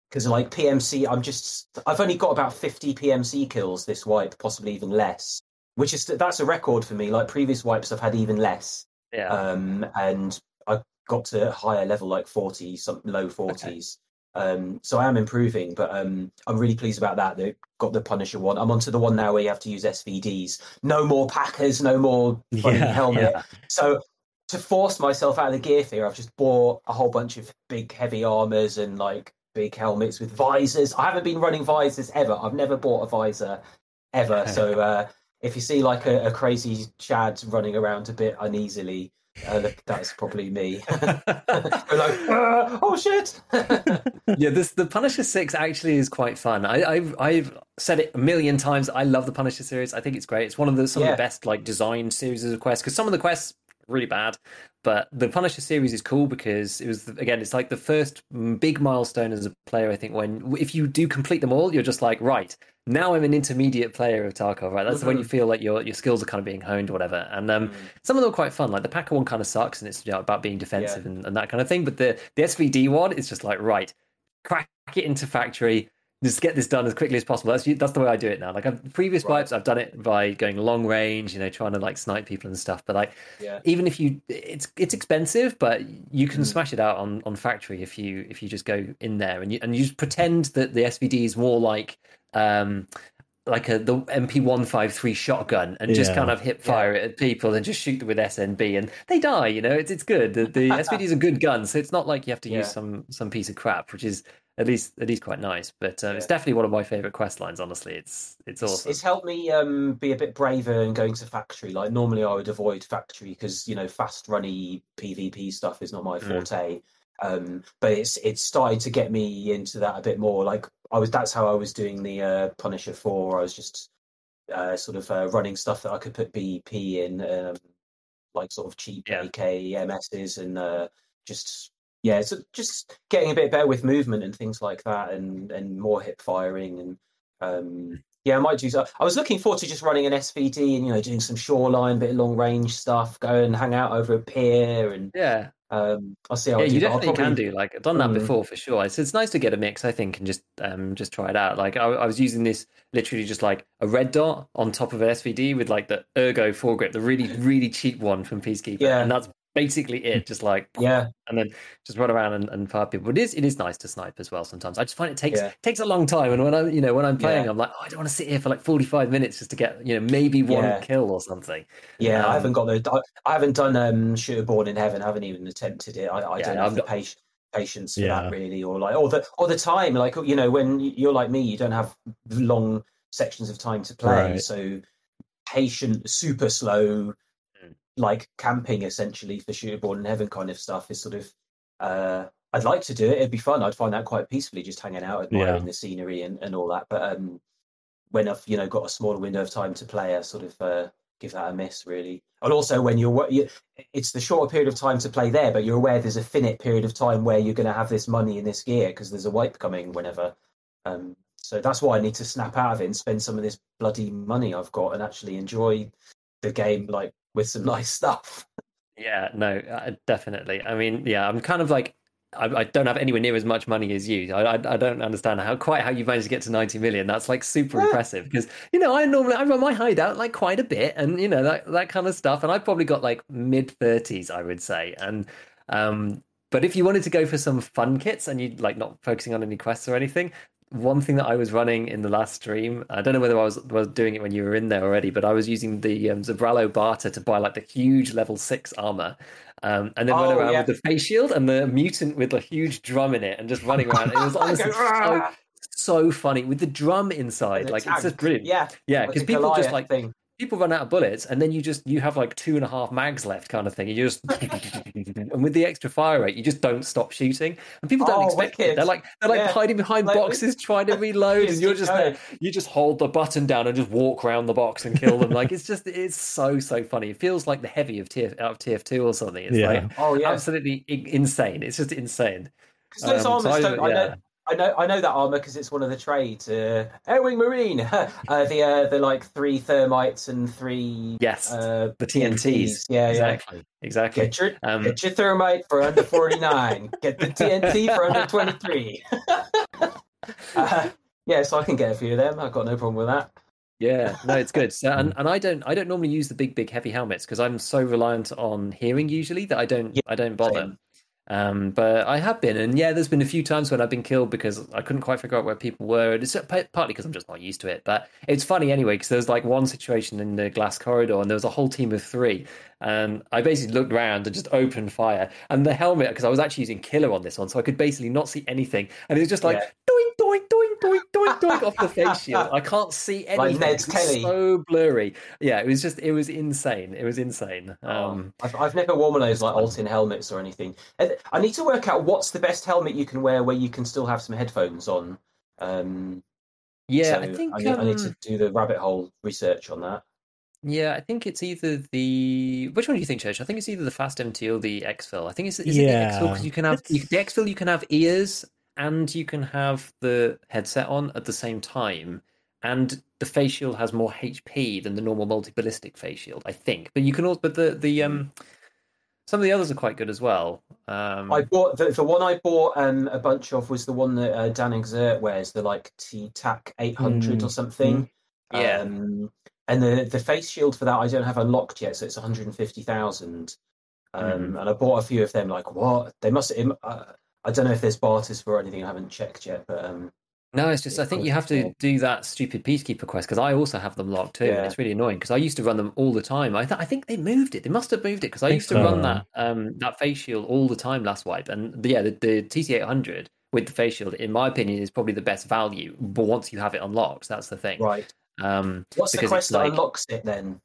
because like PMC, I'm just I've only got about 50 PMC kills this wipe, possibly even less. Which is that's a record for me. Like previous wipes, I've had even less. Yeah. Um, and I got to a higher level, like 40, some low 40s. Um, so I am improving, but um, I'm really pleased about that. They got the Punisher one. I'm onto the one now where you have to use SVDs. No more Packers, no more yeah, helmet. Yeah. So to force myself out of the gear fear, I've just bought a whole bunch of big heavy armors and like big helmets with visors. I haven't been running visors ever. I've never bought a visor ever. so uh, if you see like a, a crazy Chad running around a bit uneasily, uh, that's probably me. like, uh, oh shit! yeah, this the Punisher Six actually is quite fun. I, have I've said it a million times. I love the Punisher series. I think it's great. It's one of the some yeah. of the best like designed series of quests because some of the quests really bad. But the Punisher series is cool because it was again, it's like the first big milestone as a player. I think when if you do complete them all, you're just like, right now I'm an intermediate player of Tarkov. Right, that's mm-hmm. when you feel like your your skills are kind of being honed or whatever. And um, mm. some of them are quite fun. Like the Packer one kind of sucks, and it's you know, about being defensive yeah. and, and that kind of thing. But the the SVD one is just like right, crack it into factory just get this done as quickly as possible. That's that's the way I do it now. Like I've, previous right. wipes, I've done it by going long range, you know, trying to like snipe people and stuff. But like, yeah. even if you, it's it's expensive, but you can mm. smash it out on on factory if you if you just go in there and you and you just pretend that the SVD is more like um like a the MP one five three shotgun and just kind of hip fire yeah. it at people and just shoot them with SNB and they die. You know, it's it's good. The, the SVD is a good gun, so it's not like you have to yeah. use some some piece of crap, which is at least at least quite nice. But uh, yeah. it's definitely one of my favorite quest lines. Honestly, it's it's awesome. It's, it's helped me um, be a bit braver in going to factory. Like normally, I would avoid factory because you know fast runny PvP stuff is not my mm. forte. Mm. Um, but it's it's started to get me into that a bit more. Like I was, that's how I was doing the uh, Punisher Four. I was just uh, sort of uh, running stuff that I could put BEP in, um, like sort of cheap yeah. AK MSs, and uh, just yeah, so just getting a bit better with movement and things like that, and and more hip firing, and um, yeah, I might do. So. I was looking forward to just running an SVD and you know doing some shoreline, bit of long range stuff, go and hang out over a pier, and yeah, um, I'll see how. Yeah, I do you definitely probably... can do. Like I've done that mm. before for sure. It's it's nice to get a mix, I think, and just um just try it out. Like I, I was using this literally just like a red dot on top of an SVD with like the Ergo foregrip, the really really cheap one from Peacekeeper, yeah. and that's basically it. Just like yeah, and then just run around and, and fire people. But it is it is nice to snipe as well. Sometimes I just find it takes yeah. takes a long time, and when I'm you know when I'm playing, yeah. I'm like, oh, I don't want to sit here for like 45 minutes just to get you know maybe one yeah. kill or something. Yeah, um, I haven't got the I haven't done um Shooter Born in Heaven. I haven't even attempted it. I, I don't have the patience patience for that really or like or the or the time like you know when you're like me you don't have long sections of time to play right. so patient super slow like camping essentially for Shooter Born in Heaven kind of stuff is sort of uh, I'd like to do it. It'd be fun. I'd find that quite peacefully, just hanging out, admiring yeah. the scenery and, and all that. But um, when I've you know got a smaller window of time to play, I sort of uh, give that a miss, really. And also, when you're, you, it's the shorter period of time to play there, but you're aware there's a finite period of time where you're going to have this money in this gear because there's a wipe coming whenever. Um, so that's why I need to snap out of it and spend some of this bloody money I've got and actually enjoy the game like with some nice stuff. Yeah, no, uh, definitely. I mean, yeah, I'm kind of like I, I, don't have anywhere near as much money as you. I, I, I, don't understand how quite how you managed to get to 90 million. That's like super yeah. impressive because you know I normally I run my hideout like quite a bit and you know that that kind of stuff. And I've probably got like mid 30s, I would say. And um, but if you wanted to go for some fun kits and you like not focusing on any quests or anything, one thing that I was running in the last stream, I don't know whether I was was doing it when you were in there already, but I was using the um, Zabralo barter to buy like the huge level six armor, um, and then oh, run around yeah. with the face shield and the mutant with the huge drum in it, and just running around. It was honestly so, so funny with the drum inside. Like tank. it's just brilliant. Yeah, yeah, because people just like thing people run out of bullets and then you just you have like two and a half mags left kind of thing. And you just and with the extra fire rate you just don't stop shooting. And people don't oh, expect wicked. it. They're like they're like yeah. hiding behind like, boxes trying to reload and you're just there. You just hold the button down and just walk around the box and kill them. Like it's just it's so so funny. It feels like the heavy of TF, out of tf2 or something. It's yeah. like oh yeah. absolutely insane. It's just insane. Because those um, armors so don't I, yeah. I know I know I know that armor because it's one of the trades. Uh, Airwing Marine, uh, the uh, the like three thermites and three yes, uh, the TNTs. Yeah, exactly, yeah. exactly. Get your um, get your thermite for under forty nine. get the TNT for under twenty three. uh, yeah, so I can get a few of them. I've got no problem with that. Yeah, no, it's good. So, and, and I don't I don't normally use the big big heavy helmets because I'm so reliant on hearing usually that I don't yeah, I don't bother. Same. Um, but I have been, and yeah, there's been a few times when I've been killed because I couldn't quite figure out where people were. It's partly because I'm just not used to it, but it's funny anyway because there was like one situation in the glass corridor, and there was a whole team of three, and I basically looked around and just opened fire. And the helmet, because I was actually using killer on this one, so I could basically not see anything, and it was just like yeah. doink doink doink doink doink doink off the face shield. I can't see anything. Like Ned Kelly. So blurry. Yeah, it was just it was insane. It was insane. Oh, um, I've, I've never worn one of those like Altyn helmets or anything. I need to work out what's the best helmet you can wear where you can still have some headphones on. Um, yeah, so I think I need, um, I need to do the rabbit hole research on that. Yeah, I think it's either the which one do you think, Church? I think it's either the Fast MT or the Exfil. I think it's is yeah. it the Exfil because you can have you, the Exfil. You can have ears and you can have the headset on at the same time. And the face shield has more HP than the normal multi ballistic face shield, I think. But you can also, but the the um, some of the others are quite good as well. Um, I bought the, the one I bought um, a bunch of was the one that uh, Dan Exert wears, the like T Tac eight hundred mm, or something. Mm, yeah. Um, and the the face shield for that I don't have unlocked yet, so it's one hundred and fifty thousand. Um, mm. And I bought a few of them. Like what? They must. Uh, I don't know if there's barters for anything. I haven't checked yet, but um, no, it's just I think you have to do that stupid peacekeeper quest because I also have them locked too, yeah. and it's really annoying because I used to run them all the time. I th- I think they moved it. They must have moved it because I, I used to so. run that um that face shield all the time last wipe, and yeah, the, the TC eight hundred with the face shield, in my opinion, is probably the best value. But once you have it unlocked, that's the thing. Right. Um, What's the quest that unlocks it then?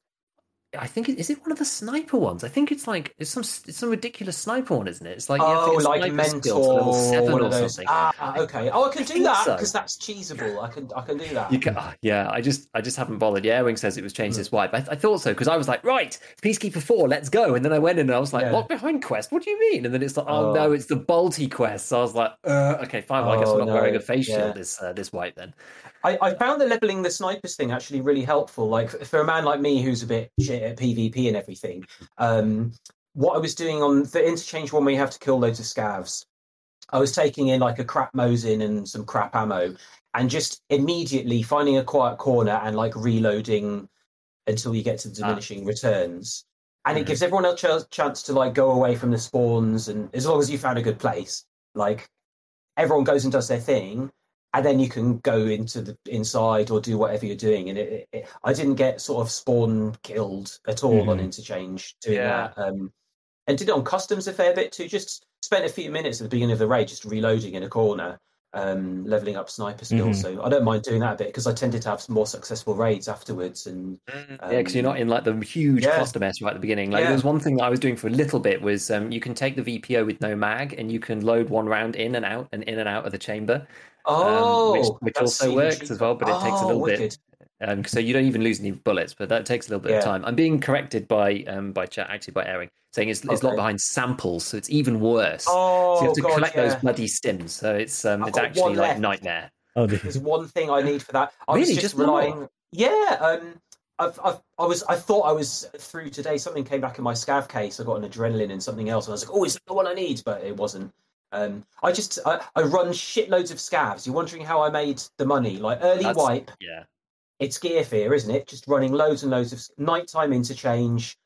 I think is it one of the sniper ones? I think it's like it's some it's some ridiculous sniper one, isn't it? It's like oh, like mentor level seven or something. Ah, okay. Oh, I can I do that because so. that's cheesable. I can I can do that. You can, uh, yeah. I just I just haven't bothered. Yeah, Wing says it was changed mm. this wipe. I, I, thought so because I was like, right, Peacekeeper Four, let's go. And then I went in and I was like, yeah. behind quest. What do you mean? And then it's like, oh, oh. no, it's the Balti quest. So I was like, uh, okay, fine. Well, I guess I'm not oh, no. wearing a face shield this uh, this wipe then. I, I, found the leveling the snipers thing actually really helpful. Like for a man like me who's a bit shit at PvP and everything, um, what I was doing on the interchange one where you have to kill loads of scavs, I was taking in like a crap Mosin and some crap ammo, and just immediately finding a quiet corner and like reloading until you get to the ah. diminishing ah. returns. And mm-hmm. it gives everyone else a ch- chance to like go away from the spawns, and as long as you found a good place, like everyone goes and does their thing and then you can go into the inside or do whatever you're doing. And it, it, it, I didn't get sort of spawn killed at all mm. on mm-hmm. interchange doing yeah. that. Um, and did it on customs a fair bit too. Just spent a few minutes at the beginning of the raid just reloading in a corner, um, leveling up sniper skills. Mm-hmm. So I don't mind doing that a bit because I tended to have more successful raids afterwards. And um, yeah, because you're not in like the huge yeah. cluster mess right at the beginning. Like yeah. there was one thing that I was doing for a little bit was um, you can take the VPO with no mag and you can load one round in and out and in and out of the chamber. Oh, um, which, which also works as well, but it takes a little oh, bit. Um, so you don't even lose any bullets, but that takes a little bit Yeah. of time. I'm being corrected by um by chat actually by airing saying it's, it's locked behind samples, so it's even worse. Oh, so you have to God, collect yeah. those bloody stims. So it's um I've it's actually like left. nightmare. Oh. There's one thing I need for that. I was Really? just, Just one more? relying. Yeah, um, I've, I've, I was, I thought I was through today. Something came back in my scav case. I got an adrenaline and something else, and I was like, "Oh, is that the one I need?" But it wasn't. Um, I just, I, I run shitloads of scavs. You're wondering how I made the money? Like early That's- wipe, Yeah. it's gear fear, isn't it? Just running loads and loads of nighttime interchange.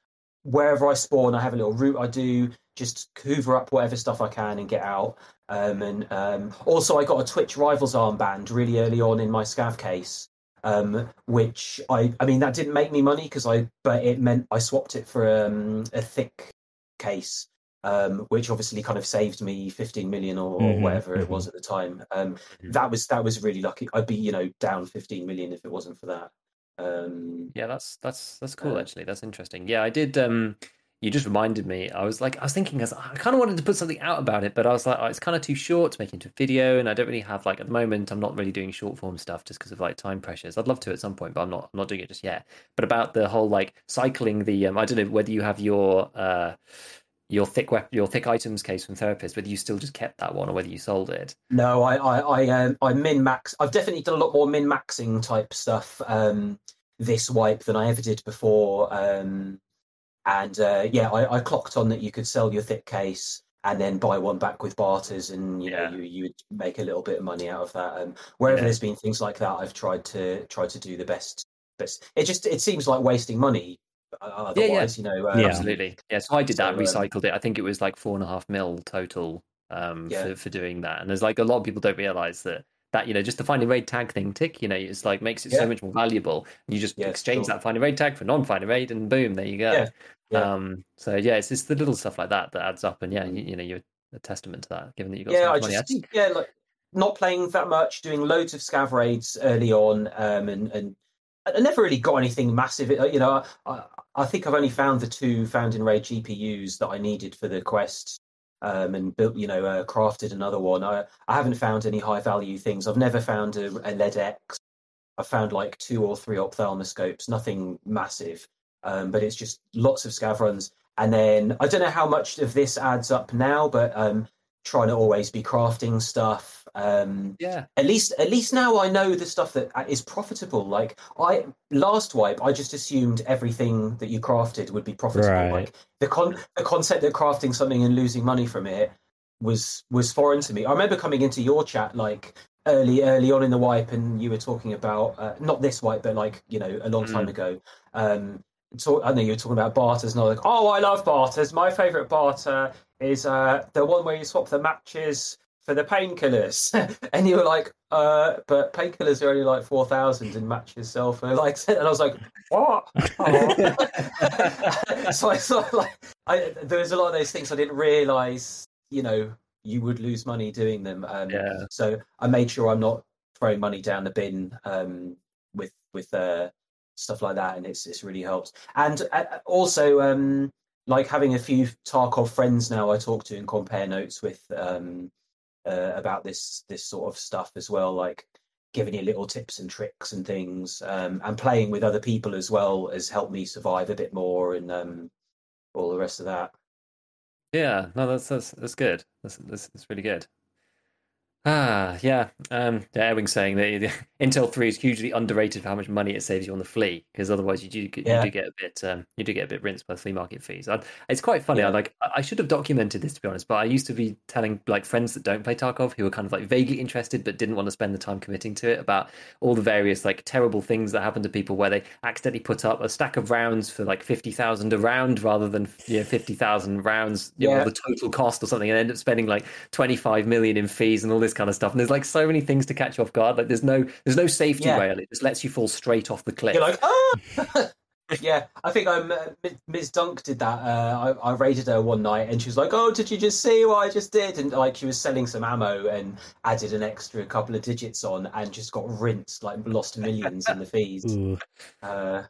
Wherever I spawn, I have a little route I do. Just hoover up whatever stuff I can and get out. Um, and um, also, I got a Twitch Rivals armband really early on in my scav case, um, which I, I mean, that didn't make me money because I, but it meant I swapped it for um, a thick case, um, which obviously kind of saved me 15 million or, Mhm, whatever it was at the time. Um, Mhm. that was that was really lucky. I'd be you know down 15 million if it wasn't for that. Um, Yeah, that's that's that's cool Uh, actually. That's interesting. Yeah, I did. Um, you just reminded me. I was like, I was thinking, as I kind of wanted to put something out about it, but I was like, oh, it's kind of too short to make into a video, and I don't really have like at the moment. I'm not really doing short form stuff just because of like time pressures. I'd love to at some point, but I'm not. I'm not doing it just yet. But about the whole like cycling the. Um, I don't know whether you have your uh your thick wep- your thick items case from therapist, whether you still just kept that one or whether you sold it. no, I I I, um, I min max. I've definitely done a lot more min maxing type stuff um, this wipe than I ever did before. Um, and uh, yeah, I, I clocked on that you could sell your thick case and then buy one back with barters, and you Yeah. know you you would make a little bit of money out of that. Um, wherever Yeah. there's been things like that, I've tried to try to do the best. Best. It just it seems like wasting money. Uh, Yeah, yeah. You know. Um, Yeah. Absolutely. Yeah. So I did that, So, um, recycled it. I think it was like four and a half mil total um, Yeah. for, for doing that. And there's like a lot of people don't realize that that you know just the find a raid tag thing tick you know it's like makes it so much more valuable you just Yeah, exchange sure. that find a raid tag for non-find a raid and boom there you go Yeah, yeah. um so yeah it's just the little stuff like that that adds up and yeah you, you know you're a testament to that given that you got yeah, so I money just think yeah, like not playing that much, doing loads of scav raids early on, um, and and I never really got anything massive. Uh, You know, I, I think I've only found the two found in raid GPUs that I needed for the quest, um, and built, you know, uh, crafted another one. I I haven't found any high value things. I've never found a, a LEDX. I found like two or three ophthalmoscopes, nothing massive, um, but it's just lots of scav runs. And then I don't know how much of this adds up now, but um, trying to always be crafting stuff. Um, yeah at least, at least now I know the stuff that uh, profitable. Like I last wipe, I just assumed everything that you crafted would be profitable. Right. Like the con the concept that crafting something and losing money from it was was foreign to me. I remember coming into your chat like early early on in the wipe, and you were talking about uh, not this wipe, but like you know a long time ago. Um, talk, I know you were talking about barters, and I was like, oh, I love barters. My favorite barter is uh, the one where you swap the matches for the painkillers, and you were like, uh, but painkillers are only like four thousand, and matches sell for like, and I was like, what? Oh. so I of like, I, there was a lot of those things I didn't realize, you know, you would lose money doing them. Um, Yeah. So I made sure I'm not throwing money down the bin um, with with uh, stuff like that, and it's it's really helped. And uh, also, um, like having a few Tarkov friends now, I talk to and compare notes with um, uh, about this this sort of stuff as well, like giving you little tips and tricks and things, um, and playing with other people as well has helped me survive a bit more and um, all the rest of that. Yeah, no, that's that's that's good. That's that's, that's really good. Ah, yeah. Um, yeah, Ewing's saying that Intel Three is hugely underrated for how much money it saves you on the flea, because otherwise you do get- you Yeah. do get a bit um, you do get a bit rinsed by the flea market fees. I, it's quite funny. I like I should have documented this to be honest, but I used to be telling like friends that don't play Tarkov who were kind of like vaguely interested but didn't want to spend the time committing to it about all the various like terrible things that happen to people where they accidentally put up a stack of rounds for like fifty thousand a round rather than you know fifty thousand rounds, you know, Yeah. the total cost or something, and end up spending like twenty five million in fees and all this kind of stuff. And there's like so many things to catch you off guard. Like there's no there's no safety Yeah. rail. It just lets you fall straight off the cliff. You're like, ah! yeah, I think um, uh, Ms. Dunk did that. Uh, I, I raided her one night, and she was like, "Oh, did you just see what I just did?" And like, she was selling some ammo and added an extra couple of digits on, and just got rinsed, like lost millions in the fees. Uh,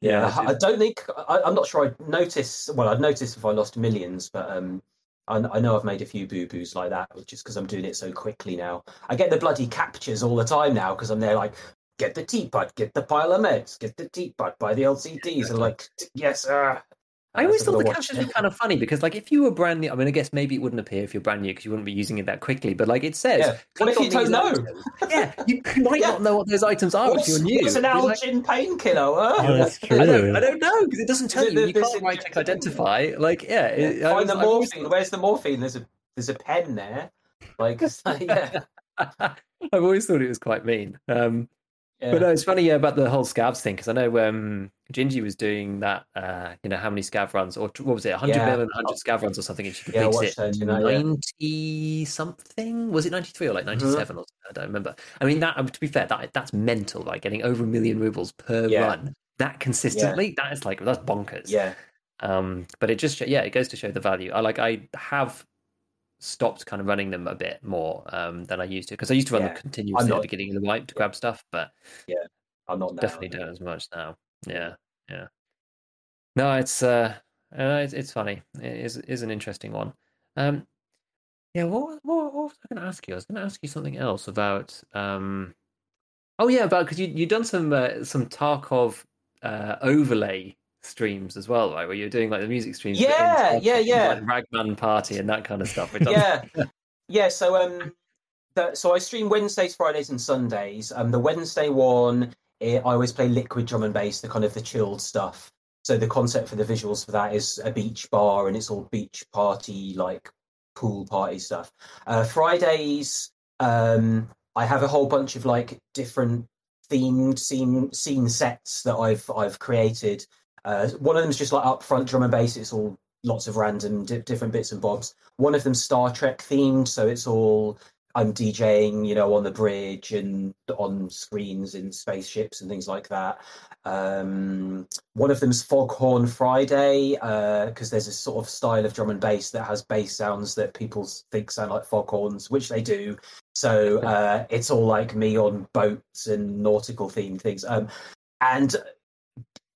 Yeah, yeah, I don't think I, I'm not sure I'd notice. Well, I'd notice if I lost millions, but um, I, know I've made a few boo boos like that, just because I'm doing it so quickly now. I get the bloody captchas all the time now because I'm there like get the teapot, get the pile of meds, get the teapot, buy the LCDs, and like, yes, uh, I always thought the watch captions it. were kind of funny because, like, if you were brand new, I mean, I guess maybe it wouldn't appear if you're brand new because you wouldn't be using it that quickly. But like it says, Yeah. What if click you don't know? items. Yeah, you might Yeah. not know what those items are if you're new. what's an It's like- Analgin painkiller? Huh? Oh, that's I true. don't, I don't know because it doesn't tell Is it you. the- You can't right click identify. Like, yeah, it, I Find the was- I always morphine. Where's the morphine? There's a there's a pen there. Like, yeah, I've always thought it was quite mean. Um, yeah. But no, it's funny yeah, about the whole scavs thing because I know um, Gingy was doing that. Uh, you know, how many scav runs or what was it, 100 Yeah. million, 100 scav runs or something, and she Yeah, I it her do that, yeah. 90 something. Was it 93 or like Mm-hmm. 97 or something? I don't remember. I mean, that to be fair, that that's mental. Like getting over a million rubles per Yeah. run that consistently. That is like that's bonkers. yeah, Um, but it just yeah, it goes to show the value. I like I have stopped kind of running them a bit more um, than I used to because I used to run Yeah. them continuously at not- the beginning of the wipe to grab stuff, but yeah, I'm not now. definitely don't as much now. Yeah, yeah. No, it's uh, uh it's, it's funny. It is is an interesting one. Um, yeah. What what, what was I going to ask you? I was going to ask you something else about um. Oh yeah, about because you you've done some uh, some Tarkov uh, overlay streams as well, right? Where you're doing like the music streams. Yeah, yeah, yeah. Like Ragman Party and that kind of stuff. yeah, yeah. So um, the, so I stream Wednesdays, Fridays, and Sundays. Um, the Wednesday one, eh, I always play liquid drum and bass, the kind of the chilled stuff. So the concept for the visuals for that is a beach bar, and it's all beach party like pool party stuff. Uh, Fridays, um, I have a whole bunch of like different themed scene scene sets that I've I've created. Uh, one of them is just like upfront drum and bass. It's all lots of random di- different bits and bobs. One of them Star Trek themed, so it's all I'm DJing, you know, on the bridge and on screens in spaceships and things like that. Um, one of them's Foghorn Friday because there's a sort of style of drum and bass that has bass sounds that people think sound like foghorns, which they do. So uh, it's all like me on boats and nautical themed things. Um, and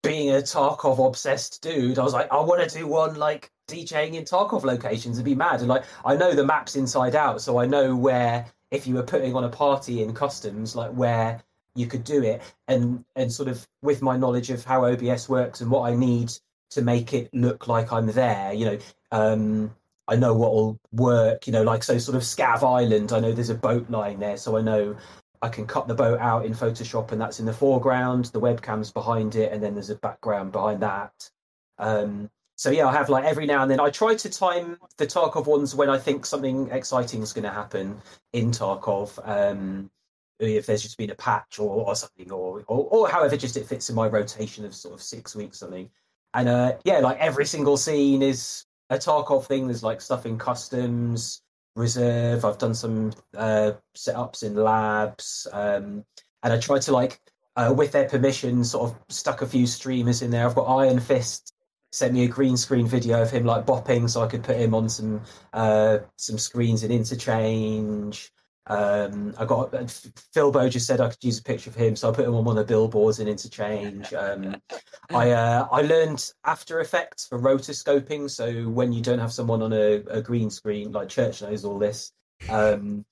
being a Tarkov obsessed dude, I was like, I want to do one like DJing in Tarkov locations and be mad. And like, I know the maps inside out, so I know where if you were putting on a party in customs, like where you could do it, and and sort of with my knowledge of how OBS works and what I need to make it look like I'm there, you know. Um, I know what will work, you know, like so sort of Scav Island. I know there's a boat lying there, so I know I can cut the boat out in Photoshop, and that's in the foreground. The webcam's behind it, and then there's a background behind that. Um, so yeah, I have like every now and then. I try to time the Tarkov ones when I think something exciting is going to happen in Tarkov. Um, if there's just been a patch or, or something, or, or or however, just it fits in my rotation of sort of six weeks something. And uh, yeah, like every single scene is a Tarkov thing. There's like stuff in customs, reserve. I've done some uh, setups in labs, um, and I tried to like, uh, with their permission, sort of stuck a few streamers in there. I've got Iron Fist sent me a green screen video of him like bopping, so I could put him on some uh, some screens in interchange. Um, I got Philbo just said I could use a picture of him, so I put him on one of the billboards in interchange. Um, I uh, I learned After Effects for rotoscoping, so when you don't have someone on a, a green screen, like Church knows all this, um,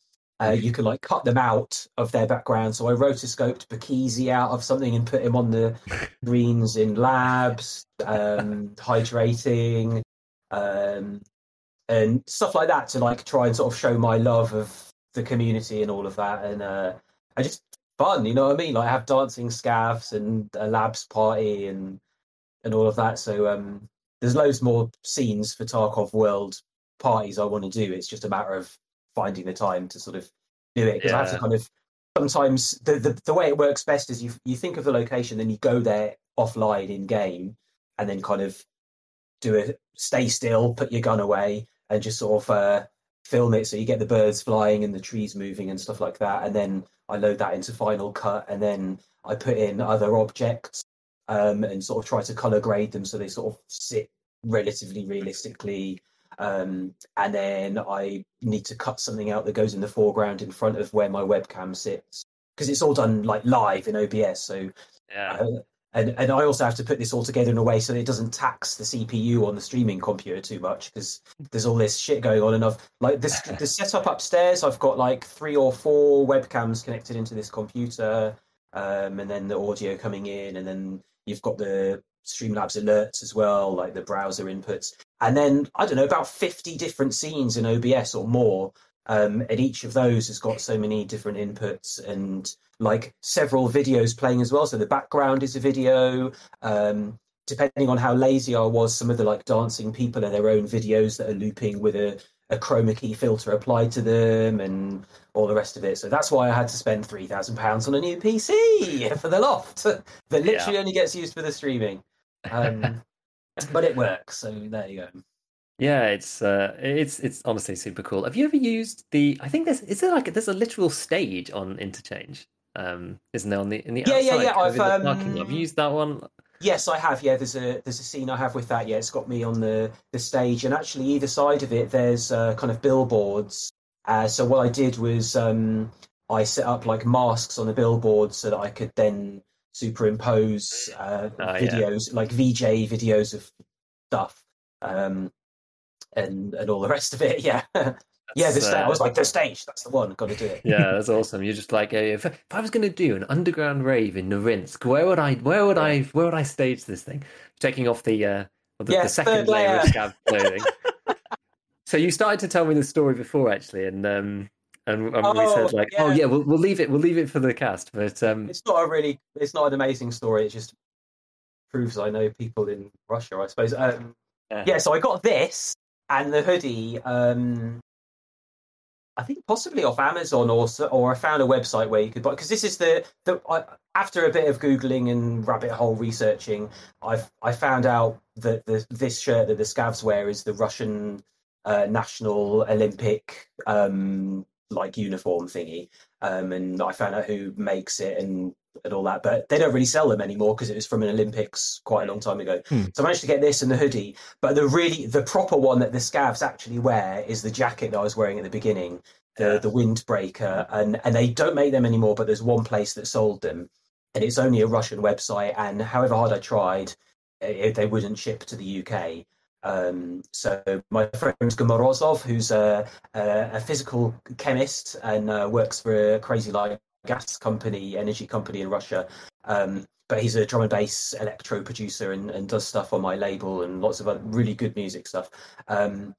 uh, you can like cut them out of their background. So I rotoscoped Bakeezy out of something and put him on the greens in labs, um, hydrating, um, and stuff like that to like try and sort of show my love of the community and all of that. And uh, I just fun, you know what I mean? Like I have dancing scavs and a labs party and and all of that. So um, there's loads more scenes for Tarkov World parties I want to do. It's just a matter of finding the time to sort of do it because I have to kind of sometimes the, the the way it works best is you you think of the location then you go there offline in game and then kind of do a stay still put your gun away and just sort of uh, film it. So you get the birds flying and the trees moving and stuff like that. And then I load that into Final Cut and then I put in other objects um, and sort of try to color grade them so they sort of sit relatively realistically um, and then I need to cut something out that goes in the foreground in front of where my webcam sits because it's all done like live in OBS. So, Yeah. uh, and and I also have to put this all together in a way so it doesn't tax the CPU on the streaming computer too much because there's all this shit going on. And I've like this the setup upstairs. I've got like three or four webcams connected into this computer. um, and then the audio coming in, and then you've got the Streamlabs alerts as well, like the browser inputs, and then I don't know about fifty different scenes in OBS or more, um, and each of those has got so many different inputs and like several videos playing as well. So the background is a video. Um, depending on how lazy I was, some of the like dancing people are their own videos that are looping with a, a chroma key filter applied to them and all the rest of it. So that's why I had to spend three thousand pounds on a new PC for the loft that literally yeah. only gets used for the streaming. Um, but it works, so there you go. Yeah, it's uh, it's it's honestly super cool. Have you ever used the? I think there's is there like there's a literal stage on Interchange, um, isn't there on the in the yeah outside, yeah yeah I've um, parking lot. Have used that one? Yes, I have. Yeah, there's a there's a scene I have with that. Yeah, it's got me on the the stage, and actually either side of it, there's uh, kind of billboards. Uh, so what I did was um, I set up like masks on the billboard so that I could then superimpose uh, oh, videos, yeah. like VJ videos of stuff. Um, and and all the rest of it. Yeah. yeah, the sta- uh, I was like the stage. That's the one. Got to do it. yeah, that's awesome. You're just like, if, if I was going to do an underground rave in Norvinsk, where would I, where would I, where would I stage this thing? Taking off the, uh, the, the second layer of scav clothing. so you started to tell me the story before, actually, and um, and, and oh, we said like, oh, yeah. oh yeah, we'll we'll leave it, we'll leave it for the cast. But um, it's not a really, it's not an amazing story. It just proves I know people in Russia, I suppose. Um, yeah. yeah, so I got this and the hoodie. Um, I think possibly off Amazon or or I found a website where you could buy because this is the the I, after a bit of googling and rabbit hole researching, I've I found out that the this shirt that the Scavs wear is the Russian uh, national Olympic um, like uniform thingy, um, and I found out who makes it and and all that, but they don't really sell them anymore because it was from an Olympics quite a long time ago. Hmm. So I managed to get this and the hoodie, but the really the proper one that the scavs actually wear is the jacket that I was wearing at the beginning, the the windbreaker, and and they don't make them anymore. But there's one place that sold them, and it's only a Russian website. And however hard I tried, it, they wouldn't ship to the UK. Um, so my friend Gomorozov, who's a, a, a physical chemist and uh, works for a crazy like gas company, energy company in Russia. Um, but he's a drum and bass electro producer and, and does stuff on my label and lots of other really good music stuff. Um,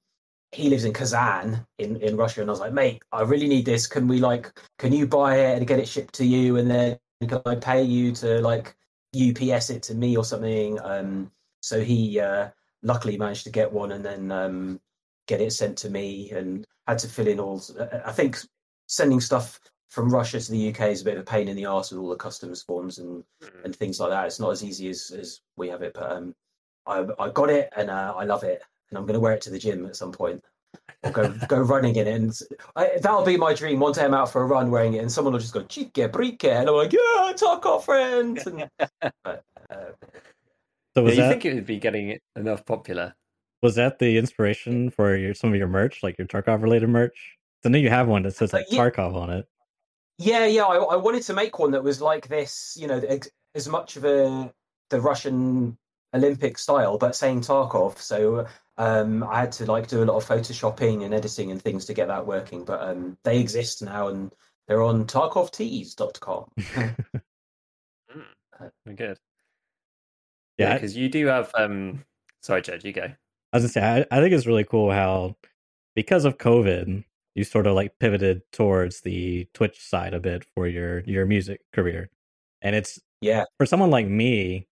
he lives in Kazan in, in Russia, and I was like, mate, I really need this. Can we like, can you buy it and get it shipped to you, and then can I pay you to like UPS it to me or something? Um, so he uh, luckily managed to get one and then um, get it sent to me, and had to fill in all. I think sending stuff from Russia to the UK is a bit of a pain in the ass with all the customs forms and mm. and things like that. It's not as easy as as we have it, but um, I I got it and uh, I love it, and I'm going to wear it to the gym at some point. Or go go running in it, and I, that'll be my dream. One day I'm out for a run wearing it, and someone will just go "Cheeki breeki," and I'm like, "Yeah, talk off friends." And, but, uh, so was yeah, you that, think it would be getting enough popular? Was that the inspiration for your some of your merch, like your Tarkov related merch? I know you have one that says like uh, yeah. Tarkov on it. Yeah, yeah. I, I, wanted to make one that was like this, you know, as much of a the Russian Olympic style, but saying Tarkov. So um, I had to like do a lot of photoshopping and editing and things to get that working. But um, they exist now, and they're on tarkovtees.com. mm, good. Yeah, because yeah, you do have. Um... Sorry, Jed, you go. I was gonna say, I, I think it's really cool how because of COVID, you sort of like pivoted towards the Twitch side a bit for your your music career. And it's yeah, for someone like me,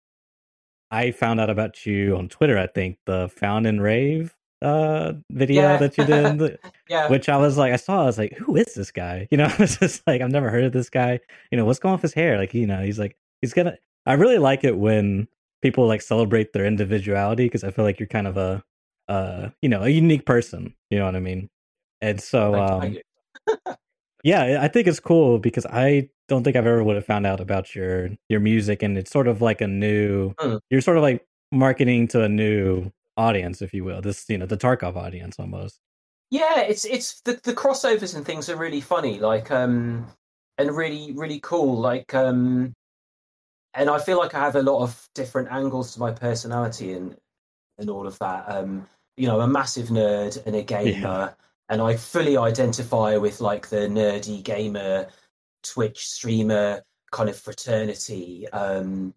I found out about you on Twitter, I think, the Found and Rave uh video yeah. that you did. yeah. Which I was like I saw, I was like, who is this guy? You know, it's just like I've never heard of this guy. You know, what's going on with his hair? Like, you know, he's like he's gonna I really like it when people like celebrate their individuality because I feel like you're kind of a uh you know, a unique person. You know what I mean? And so, um, yeah, I think it's cool because I don't think I've ever would have found out about your your music, and it's sort of like a new. Mm. You're sort of like marketing to a new audience, if you will. This, you know, the Tarkov audience almost. Yeah, it's it's the the crossovers and things are really funny, like um, and really really cool, like um, and I feel like I have a lot of different angles to my personality and and all of that. Um, you know, I'm a massive nerd and a gamer. Yeah and I fully identify with like the nerdy gamer, Twitch streamer kind of fraternity. Um,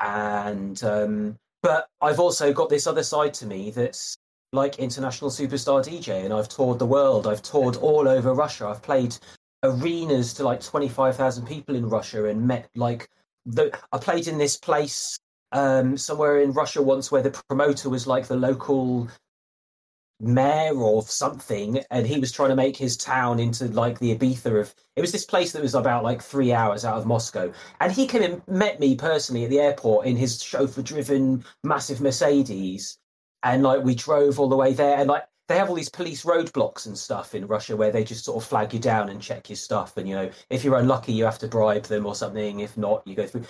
and um, but I've also got this other side to me that's like international superstar DJ, and I've toured the world. I've toured all over Russia. I've played arenas to like twenty five thousand people in Russia, and met like the. I played in this place um, somewhere in Russia once where the promoter was like the local mayor or something, and he was trying to make his town into like the Ibiza of. It was this place that was about like three hours out of Moscow, and he came and met me personally at the airport in his chauffeur-driven massive Mercedes, and like we drove all the way there, and like they have all these police roadblocks and stuff in Russia where they just sort of flag you down and check your stuff, and you know if you're unlucky you have to bribe them or something. If not, you go through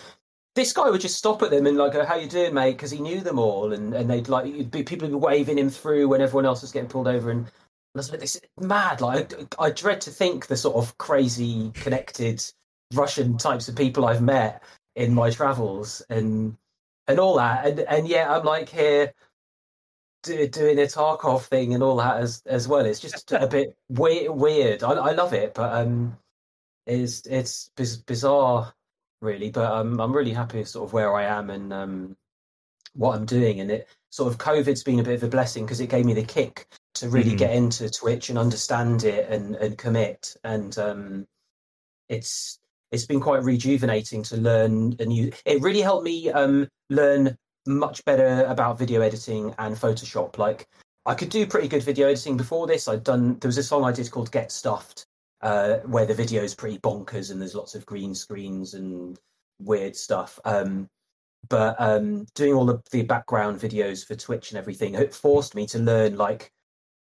this guy would just stop at them and like go, "How you doing, mate?" Because he knew them all, and, and they'd like be, people would be waving him through when everyone else was getting pulled over. And was like, "This is mad!" Like I, I dread to think the sort of crazy connected Russian types of people I've met in my travels and and all that. And and yeah, I'm like here do, doing a Tarkov thing and all that as as well. It's just a bit weird. Weird. I, I love it, but um, it's it's bizarre really. But um, I'm really happy with sort of where I am and um, what I'm doing. And it sort of COVID's been a bit of a blessing because it gave me the kick to really mm-hmm. get into Twitch and understand it and, and commit. And um, it's it's been quite rejuvenating to learn a new. It really helped me um, learn much better about video editing and Photoshop. Like I could do pretty good video editing before this. I'd done there was a song I did called Get Stuffed, uh, where the video is pretty bonkers and there's lots of green screens and weird stuff. Um, but um, doing all the, the background videos for Twitch and everything, it forced me to learn like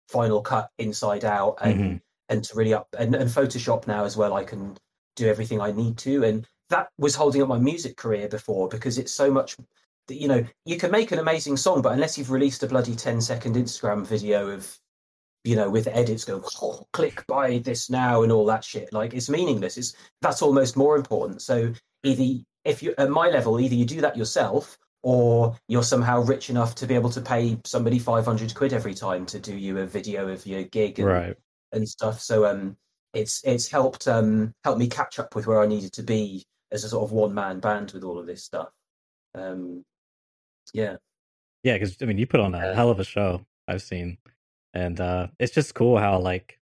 Final Cut inside out and mm-hmm. and to really up and, and Photoshop now as well. I can do everything I need to, and that was holding up my music career before because it's so much you know you can make an amazing song but unless you've released a bloody 10 second instagram video of you know, with edits go oh, click buy this now and all that shit. Like it's meaningless. It's that's almost more important. So either if you at my level, either you do that yourself or you're somehow rich enough to be able to pay somebody 500 quid every time to do you a video of your gig and, right. and stuff. So um it's it's helped um helped me catch up with where I needed to be as a sort of one man band with all of this stuff. Um yeah. Yeah, because I mean you put on a hell of a show I've seen and uh, it's just cool how like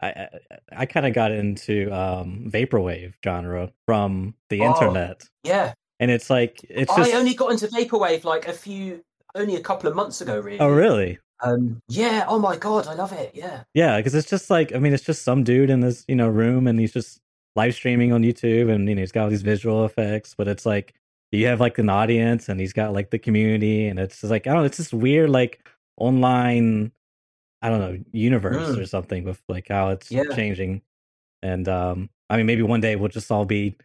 I I, I kind of got into um, vaporwave genre from the oh, internet. Yeah, and it's like it's just I only got into vaporwave like a few only a couple of months ago. Really? Oh, really? Um, yeah. Oh my god, I love it. Yeah. Yeah, because it's just like I mean, it's just some dude in this you know room, and he's just live streaming on YouTube, and you know he's got all these visual effects, but it's like you have like an audience, and he's got like the community, and it's just like I don't know, it's this weird like online I don't know universe mm. or something with like how it's yeah. changing. And um, I mean, maybe one day we'll just all be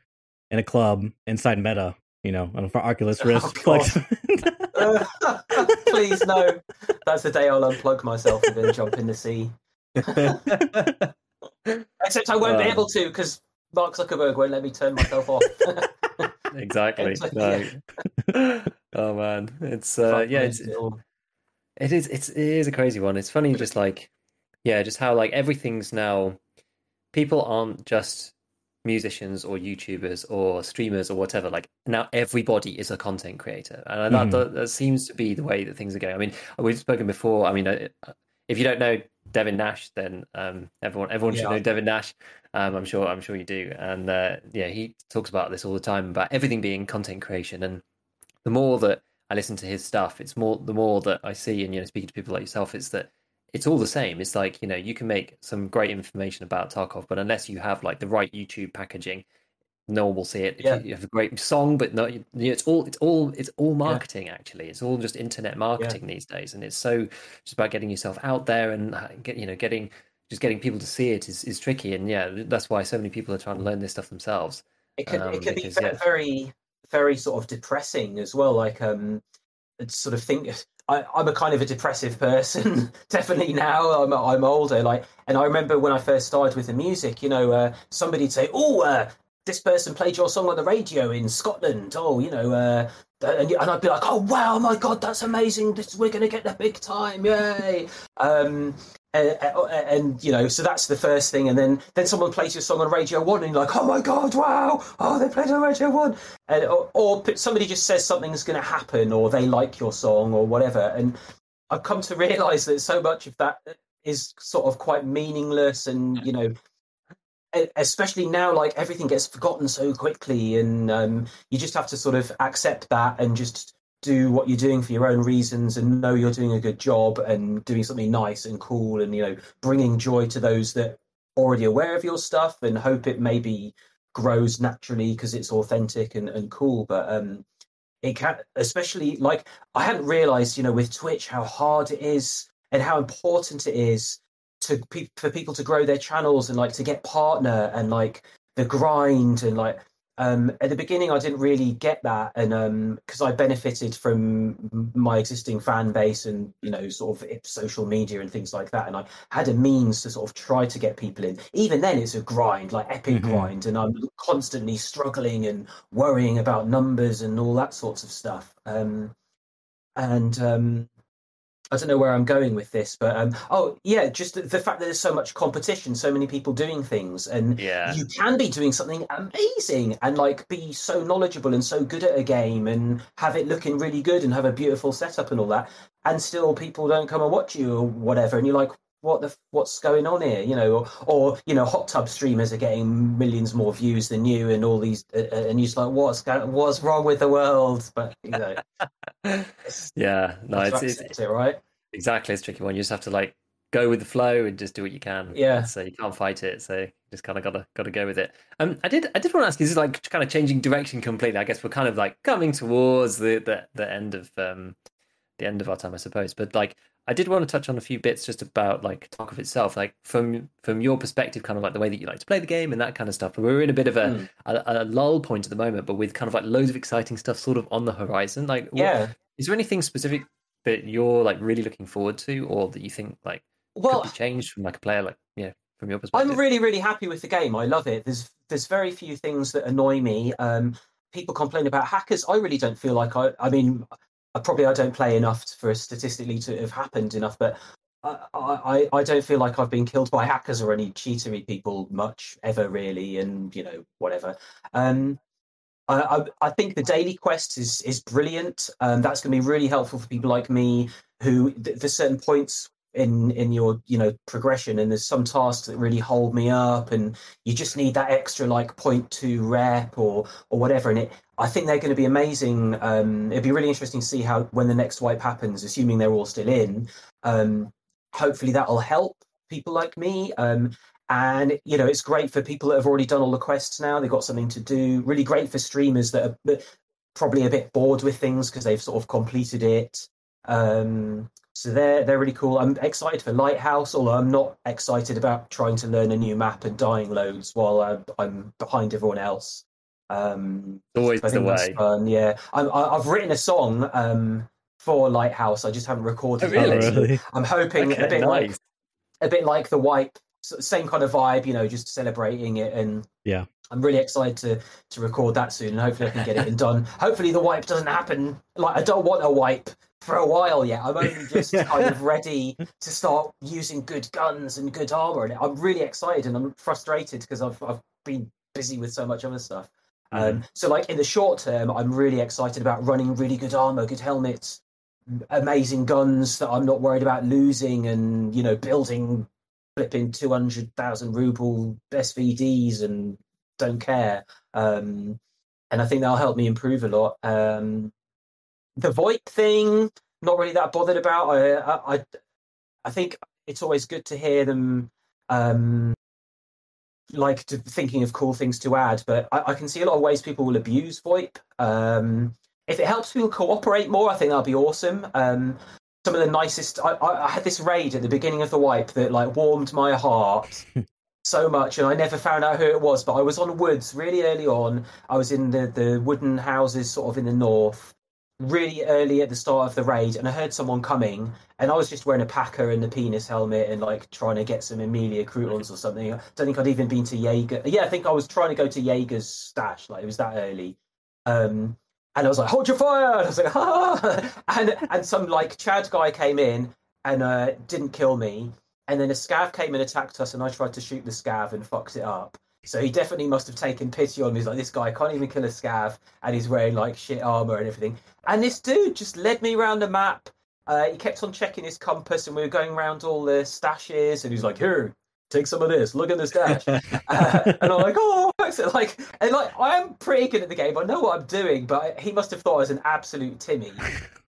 in a club inside Meta, you know, for Oculus Rift. Oh, Please no, that's the day I'll unplug myself and then jump in the sea. Except I won't uh, be able to because Mark Zuckerberg won't let me turn myself off. Exactly. No. oh man, it's uh, yeah, it's. It is. It's it is a crazy one. It's funny, just like yeah, just how like everything's now. People aren't just musicians or YouTubers or streamers or whatever. Like now, everybody is a content creator, and that, mm. that, that, seems to be the way that things are going. I mean, we've spoken before. I mean, uh, if you don't know Devin Nash, then um, everyone everyone yeah. should know Devin Nash. Um, I'm sure I'm sure you do, and uh, yeah, he talks about this all the time about everything being content creation, and the more that I listen to his stuff, it's more the more that I see and you know speaking to people like yourself, it's that it's all the same. It's like you know you can make some great information about Tarkov, but unless you have like the right YouTube packaging, no one will see it. Yeah. you have a great song, but no, you know, it's all it's all it's all marketing. Yeah. Actually, it's all just internet marketing yeah. these days, and it's so just about getting yourself out there and uh, get you know getting just getting people to see it is, is tricky. And yeah, that's why so many people are trying to learn this stuff themselves. It can um, it can because, be very very sort of depressing as well. Like um, sort of think I, am a kind of a depressive person, definitely now. I'm I'm older, like, and I remember when I first started with the music. You know, uh, somebody'd say, "Oh, uh, this person played your song on the radio in Scotland." Oh, you know, uh, and, and, I'd be like, "Oh, wow, my God, that's amazing! This, we're going to get the big time, yay!" Um, and, and, you know, so that's the first thing, and then then someone plays your song on Radio One, and you're like, oh my god, wow, oh they played on Radio One, and or, or somebody just says something's going to happen, or they like your song, or whatever, and I've come to realise that so much of that is sort of quite meaningless, and you know, especially now, like everything gets forgotten so quickly, and um, you just have to sort of accept that and just do what you're doing for your own reasons and know you're doing a good job and doing something nice and cool and you know bringing joy to those that already aware of your stuff and hope it maybe grows naturally because it's authentic and, and cool. But um it can especially like i hadn't realized you know with twitch how hard it is and how important it is to for people to grow their channels and like to get partner and like the grind and like um, at the beginning, I didn't really get that, and because um, I benefited from my existing fan base and you know sort of social media and things like that, and I had a means to sort of try to get people in. Even then, it's a grind, like epic mm-hmm. grind, and I'm constantly struggling and worrying about numbers and all that sorts of stuff. Um, and um, I don't know where I'm going with this, but um, oh yeah, just the, the, fact that there's so much competition, so many people doing things, and yeah. you can be doing something amazing and like be so knowledgeable and so good at a game and have it looking really good and have a beautiful setup and all that, and still people don't come and watch you or whatever, and you're like, what the what's going on here, you know, or, or you know, hot tub streamers are getting millions more views than you, and all these, uh, and you're just like, what's going, what's wrong with the world? But you know, yeah, no, it's, it's it, right. Exactly, it's a tricky one. You just have to like go with the flow and just do what you can. Yeah. So you can't fight it. So you just kind of gotta gotta go with it. Um, I did I did want to ask is This like kind of changing direction completely. I guess we're kind of like coming towards the the, the end of um the end of our time, I suppose. But like I did want to touch on a few bits just about like Tarkov itself, like from from your perspective, kind of like the way that you like to play the game and that kind of stuff. We're in a bit of a, mm. a, a, lull point at the moment, but with kind of like loads of exciting stuff sort of on the horizon. Like, yeah, what, is there anything specific that you're like really looking forward to, or that you think like well could be changed from like a player, like yeah, from your perspective? I'm really really happy with the game. I love it. There's there's very few things that annoy me. Um, people complain about hackers. I really don't feel like I. I mean, probably I don't play enough for statistically to have happened enough, but I, I, I don't feel like I've been killed by hackers or any cheatery people much ever really, and you know whatever. Um, I, I, think the daily quest is is brilliant. Um, that's going to be really helpful for people like me who th- there's certain points in in your you know progression and there's some tasks that really hold me up and you just need that extra like point two rep or or whatever and it i think they're going to be amazing um it'd be really interesting to see how when the next wipe happens assuming they're all still in. Um hopefully that'll help people like me um and you know it's great for people that have already done all the quests now they've got something to do really great for streamers that are probably a bit bored with things because they've sort of completed it um, so they're they're really cool i'm excited for lighthouse although i'm not excited about trying to learn a new map and dying loads while i'm, I'm behind everyone else um, always the way fun. yeah I'm, i've written a song um, for lighthouse i just haven't recorded oh, really? it really? i'm hoping okay, a bit nice. like a bit like the wipe same kind of vibe, you know, just celebrating it. And yeah, I'm really excited to to record that soon, and hopefully I can get it done. hopefully the wipe doesn't happen. Like I don't want a wipe for a while yet. I'm only just kind of ready to start using good guns and good armor, and I'm really excited and I'm frustrated because I've I've been busy with so much other stuff. Um, so like in the short term, I'm really excited about running really good armor, good helmets, amazing guns that I'm not worried about losing, and you know building flipping 200,000 ruble SVDs and don't care. Um, and I think that'll help me improve a lot. Um, the VoIP thing, not really that bothered about. I, I, I think it's always good to hear them um, like to, thinking of cool things to add, but I, I, can see a lot of ways people will abuse VoIP. Um, if it helps people cooperate more, I think that'll be awesome. Um, some of the nicest. I, I, I, had this raid at the beginning of the wipe that like warmed my heart so much, and I never found out who it was. But I was on woods really early on. I was in the the wooden houses, sort of in the north, really early at the start of the raid, and I heard someone coming, and I was just wearing a PACA and the penis helmet and like trying to get some Emelya croutons or something. I don't think I'd even been to Jaeger. Yeah, I think I was trying to go to Jaeger's stash. Like it was that early. Um, and I was like, "Hold your fire!" And I was like, "Ah!" And and some like Chad guy came in and uh, didn't kill me. and then a scav came and attacked us, and I tried to shoot the scav and fucked it up. So he definitely must have taken pity on me. He's like, this guy can't even kill a scav, and he's wearing like shit armor and everything. And this dude just led me around the map. Uh, he kept on checking his compass, and we were going around all the stashes, and he was like, "Here, take some of this. Look at this stash." uh, and I'm like, "Oh, so like, and like, I am pretty good at the game. I know what I'm doing, but he must have thought I was an absolute Timmy."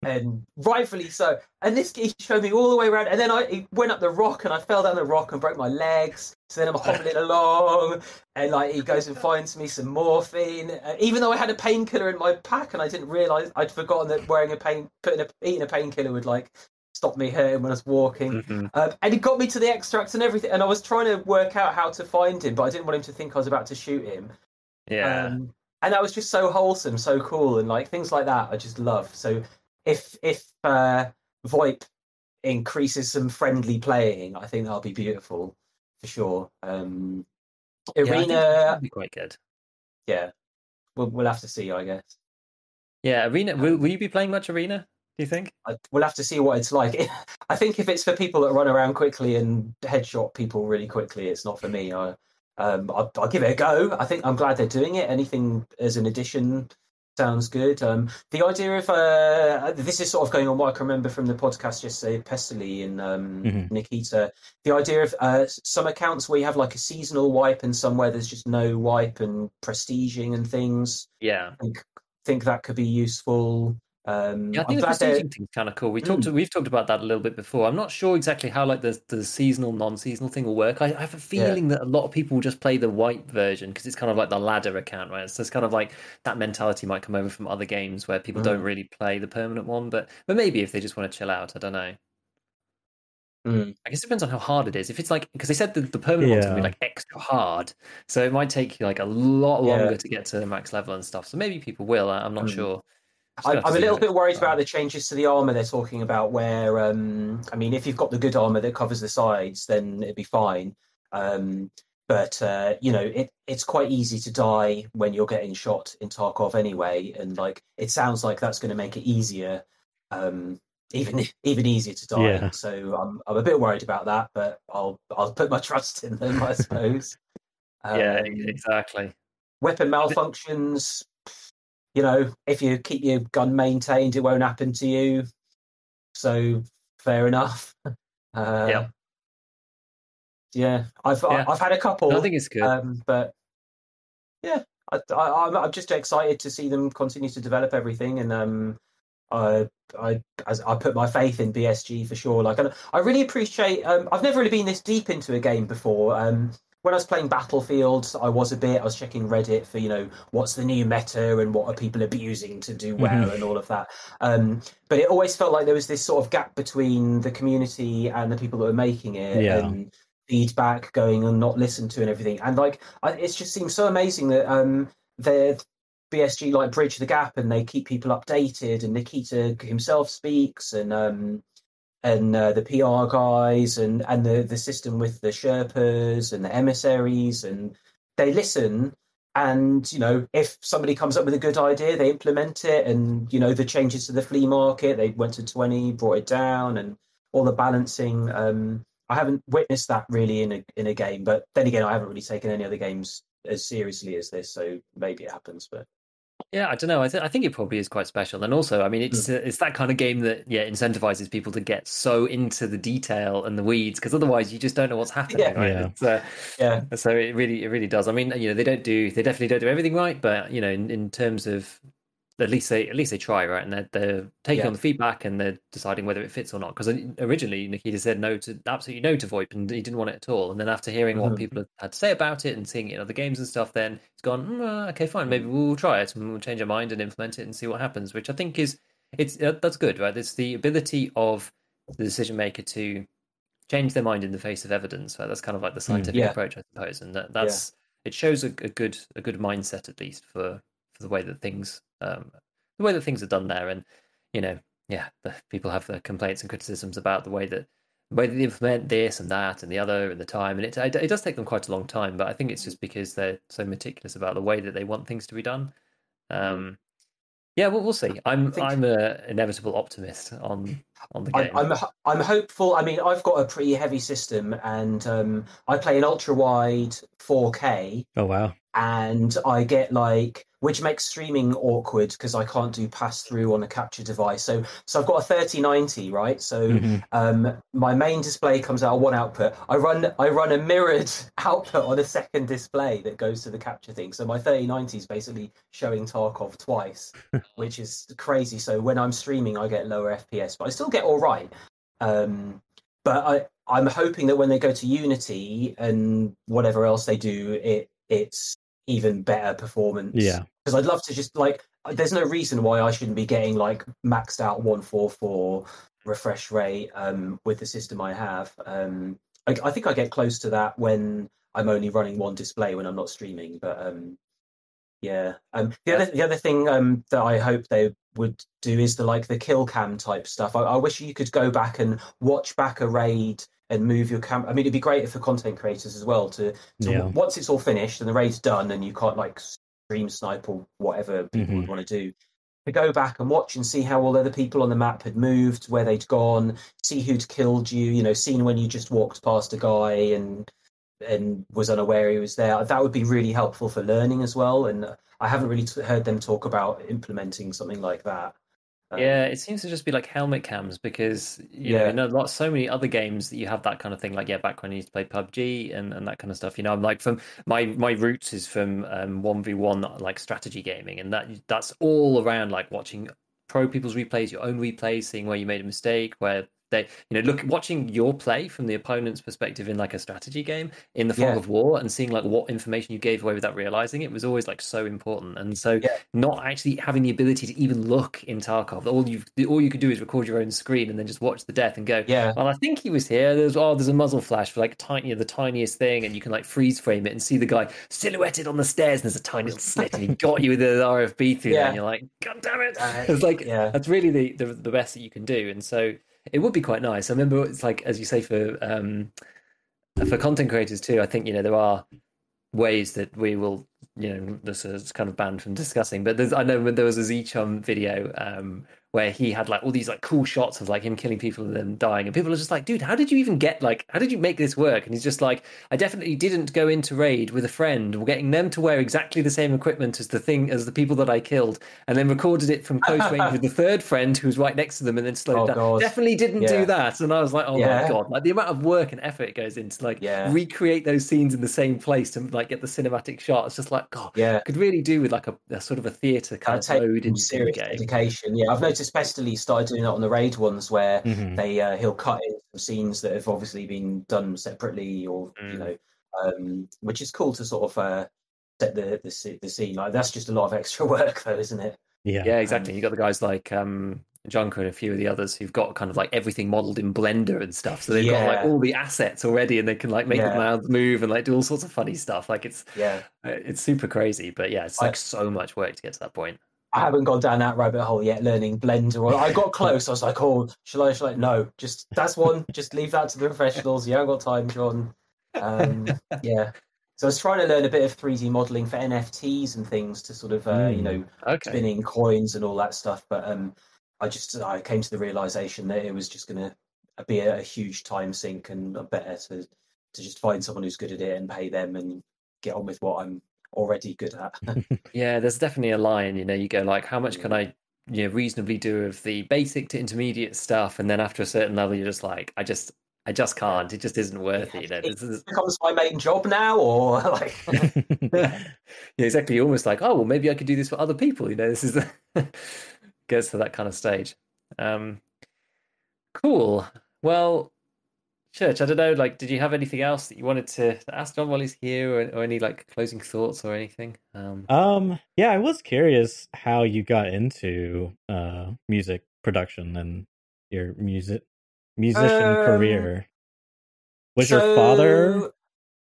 and rightfully so. And this he showed me all the way around, and then I he went up the rock, and I fell down the rock and broke my legs. So then I'm hobbling along, and like he goes and finds me some morphine, uh, even though I had a painkiller in my pack, and I didn't realize I'd forgotten that wearing a pain, putting a eating a painkiller would like stop me hurting when I was walking. Mhm. Um, and he got me to the extracts and everything, and I was trying to work out how to find him, but I didn't want him to think I was about to shoot him. Yeah. Um, and that was just so wholesome, so cool, and like things like that, I just love. So if if uh, VoIP increases some friendly playing, I think that'll be beautiful for sure. Um, Yeah, Arena, that'd be quite good. yeah, we'll we'll have to see, I guess. Yeah, Arena. Will, will you be playing much Arena? Do you think? I, we'll have to see what it's like. I think if it's for people that run around quickly and headshot people really quickly, it's not for me. I, um, I'll, I'll give it a go. I think I'm glad they're doing it. Anything as an addition sounds good. Um, the idea of uh, this is sort of going on what I can remember from the podcast yesterday, Pestily and um, Mhm. Nikita. The idea of uh, some accounts where you have like a seasonal wipe and some where there's just no wipe and prestiging and things. Yeah. I think, think that could be useful. Um, Yeah, I think the they're- prestiging thing's kind of cool. We talked, we've talked about that a little bit before. I'm not sure exactly how like the the seasonal, non-seasonal thing will work. I, I have a feeling that a lot of people will just play the white version because it's kind of like the ladder account, right? So it's kind of like that mentality might come over from other games where people don't Mm. really play the permanent one. But but maybe if they just want to chill out, I don't know. Mm. I guess it depends on how hard it is. If it's like because they said the, the permanent one's gonna be like extra hard, so it might take you like a lot Yeah. longer to get to the max level and stuff. So maybe people will. I- I'm not Mm. sure. I, I'm a little bit worried about the changes to the armor they're talking about. Where, um, I mean, if you've got the good armor that covers the sides, then it'd be fine. Um, but uh, you know, it, it's quite easy to die when you're getting shot in Tarkov anyway, and like it sounds like that's going to make it easier, um, even even easier to die. Yeah. So I'm I'm a bit worried about that, but I'll I'll put my trust in them, I suppose. yeah, Um, exactly. weapon malfunctions you know if you keep your gun maintained it won't happen to you so fair enough uh, Yeah. yeah i've Yeah. i've had a couple No, I think it's good. um but yeah I, I i'm I'm just excited to see them continue to develop everything and um I, I, as I put my faith in BSG for sure. Like, and I really appreciate. Um, I've never really been this deep into a game before. Um, when I was playing Battlefield, I was a bit. I was checking Reddit for you know what's the new meta and what are people abusing to do well Mhm. and all of that. Um, but it always felt like there was this sort of gap between the community and the people that were making it, Yeah. and feedback going and not listened to and everything. And like, I, it just seems so amazing that um, they're BSG like bridge the gap and they keep people updated. And Nikita himself speaks, and um, and uh, the PR guys, and and the the system with the Sherpas and the emissaries, and they listen. And you know, if somebody comes up with a good idea, they implement it. And you know, the changes to the flea market, they went to twenty, brought it down, and all the balancing. Um, I haven't witnessed that really in a in a game, but then again, I haven't really taken any other games as seriously as this, so maybe it happens. But Yeah, I don't know. I, th- I think it probably is quite special, and also, I mean, it's uh, it's that kind of game that yeah incentivizes people to get so into the detail and the weeds because otherwise you just don't know what's happening. Yeah. right? Yeah. Uh, yeah, so it really it really does. I mean, you know, they don't do they definitely don't do everything right, but you know, in, in terms of at least they at least they try right, and they're they're taking Yeah. on the feedback and they're deciding whether it fits or not. Because originally Nikita said no to absolutely no to VoIP, and he didn't want it at all. And then after hearing what Mhm. people had- to say about it and seeing it in other games and stuff, then it's gone. "Mm, uh, okay, fine, maybe we'll try it and we'll change our mind and implement it and see what happens. Which I think is it's uh, that's good, right? It's the ability of the decision maker to change their mind in the face of evidence. Right? That's kind of like the scientific Yeah. approach, I suppose, and that, that's it shows a, a good a good mindset at least for for the way that things um, the way that things are done there, and you know, yeah, the, people have their complaints and criticisms about the way that the way that they implement this and that and the other and the time, and it it, it does take them quite a long time, but I think it's just because they're so meticulous about the way that they want things to be done. Um, Yeah, we'll, we'll see. I'm think- I'm a inevitable optimist on on the game. I'm, I'm I'm hopeful. I mean, I've got a pretty heavy system, and um, I play an ultra wide 4K, Oh wow. And I get like which makes streaming awkward because I can't do pass through on a capture device. So so I've got a 3090, right? So Mhm. um, my main display comes out of one output. I run I run a mirrored output on a second display that goes to the capture thing. So my 3090 is basically showing Tarkov twice, which is crazy. So when I'm streaming, I get lower FPS, but I still get all right. Um, but I I'm hoping that when they go to Unity and whatever else they do, it it's even better performance Yeah. because I'd love to just like. There's no reason why I shouldn't be getting like maxed out 144 refresh rate um, with the system I have. Um, I, I think I get close to that when I'm only running one display when I'm not streaming. But um, yeah, um, the other the other thing um, that I hope they would do is the like the kill cam type stuff. I, I wish you could go back and watch back a raid and move your cam. I mean, it'd be great for content creators as well to, to Yeah. once it's all finished and the raid's done and you can't like stream snipe or whatever people Mhm. would want to do. To go back and watch and see how all the other people on the map had moved, where they'd gone, see who'd killed you. You know, seen when you just walked past a guy and and was unaware he was there. That would be really helpful for learning as well. And I haven't really t- heard them talk about implementing something like that. Yeah, it seems to just be like helmet cams because you know Yeah. in a lot so many other games that you have that kind of thing. Like yeah, back when I used to play PUBG and, and that kind of stuff. You know, I'm like from my my roots is from um one v one like strategy gaming, and that that's all around like watching pro people's replays, your own replays, seeing where you made a mistake, where they you know look watching your play from the opponent's perspective in like a strategy game in the fog Yeah. of war and seeing like what information you gave away without realizing it was always like so important and so Yeah. not actually having the ability to even look in tarkov all you all you could do is record your own screen and then just watch the death and go Yeah. well i think he was here there's oh there's a muzzle flash for like tiny the tiniest thing and you can like freeze frame it and see the guy silhouetted on the stairs and there's a tiny little slit and he got you with the rfb through there and you're like god damn it it's like yeah. that's really the, the the best that you can do and so it would be quite nice. I remember it's like as you say for um for content creators too i think you know there are ways that we will you know this is kind of banned from discussing but i know there was a Zchum video um where he had like all these like cool shots of like him killing people and then dying and people are just like dude how did you even get like how did you make this work and he's just like i definitely didn't go into raid with a friend getting them to wear exactly the same equipment as the thing as the people that i killed and then recorded it from close range with the third friend who was right next to them and then slowed Oh, down God. definitely didn't Yeah. do that and i was like oh my god like the amount of work and effort it goes into like Yeah. recreate those scenes in the same place to like get the cinematic shot. It's just like God, Yeah. could really do with like a, a sort of a theatre kind of mode into serious game. dedication. Yeah, I've noticed Pestily started doing that on the raid ones where Mhm. they uh, he'll cut in some scenes that have obviously been done separately, or you Mm. know, um, which is cool to sort of uh, set the, the the scene. Like that's just a lot of extra work, though, isn't it? Yeah. Yeah, exactly. You got the guys like um Junker and a few of the others who've got kind of like everything modeled in Blender and stuff. So they've got like all the assets already, and they can like make Yeah. the mouths move and like do all sorts of funny stuff. Like it's Yeah, it's super crazy, but yeah, it's I- like so much work to get to that point. I haven't gone down that rabbit hole yet, learning Blender. Or I got close. I was like, oh, shall I? Shall I? No, just that's one. just leave that to the professionals. You haven't got time, John. Um, yeah. So I was trying to learn a bit of 3D modeling for NFTs and things to sort of, uh, you Mm. know, Okay. spinning coins and all that stuff. But um, I just I came to the realization that it was just going to be a, a huge time sink, and better to to just find someone who's good at it and pay them and get on with what I'm already good at. Yeah, there's definitely a line, you know, you go like, how much can Mm. I, you know, reasonably do of the basic to intermediate stuff, and then after a certain level, you're just like, I just, I just can't. It just isn't worth it. You know, It this is, becomes my main job now, or like. yeah, exactly. You're almost like, oh, well, maybe I could do this for other people. You know, this is gets to that kind of stage. Um, cool. Well, Church, I don't know. Like, did you have anything else that you wanted to ask John while he's here, or, or any like closing thoughts or anything? Um, Um, yeah, I was curious how you got into uh music production and your music musician Um, career. Was your father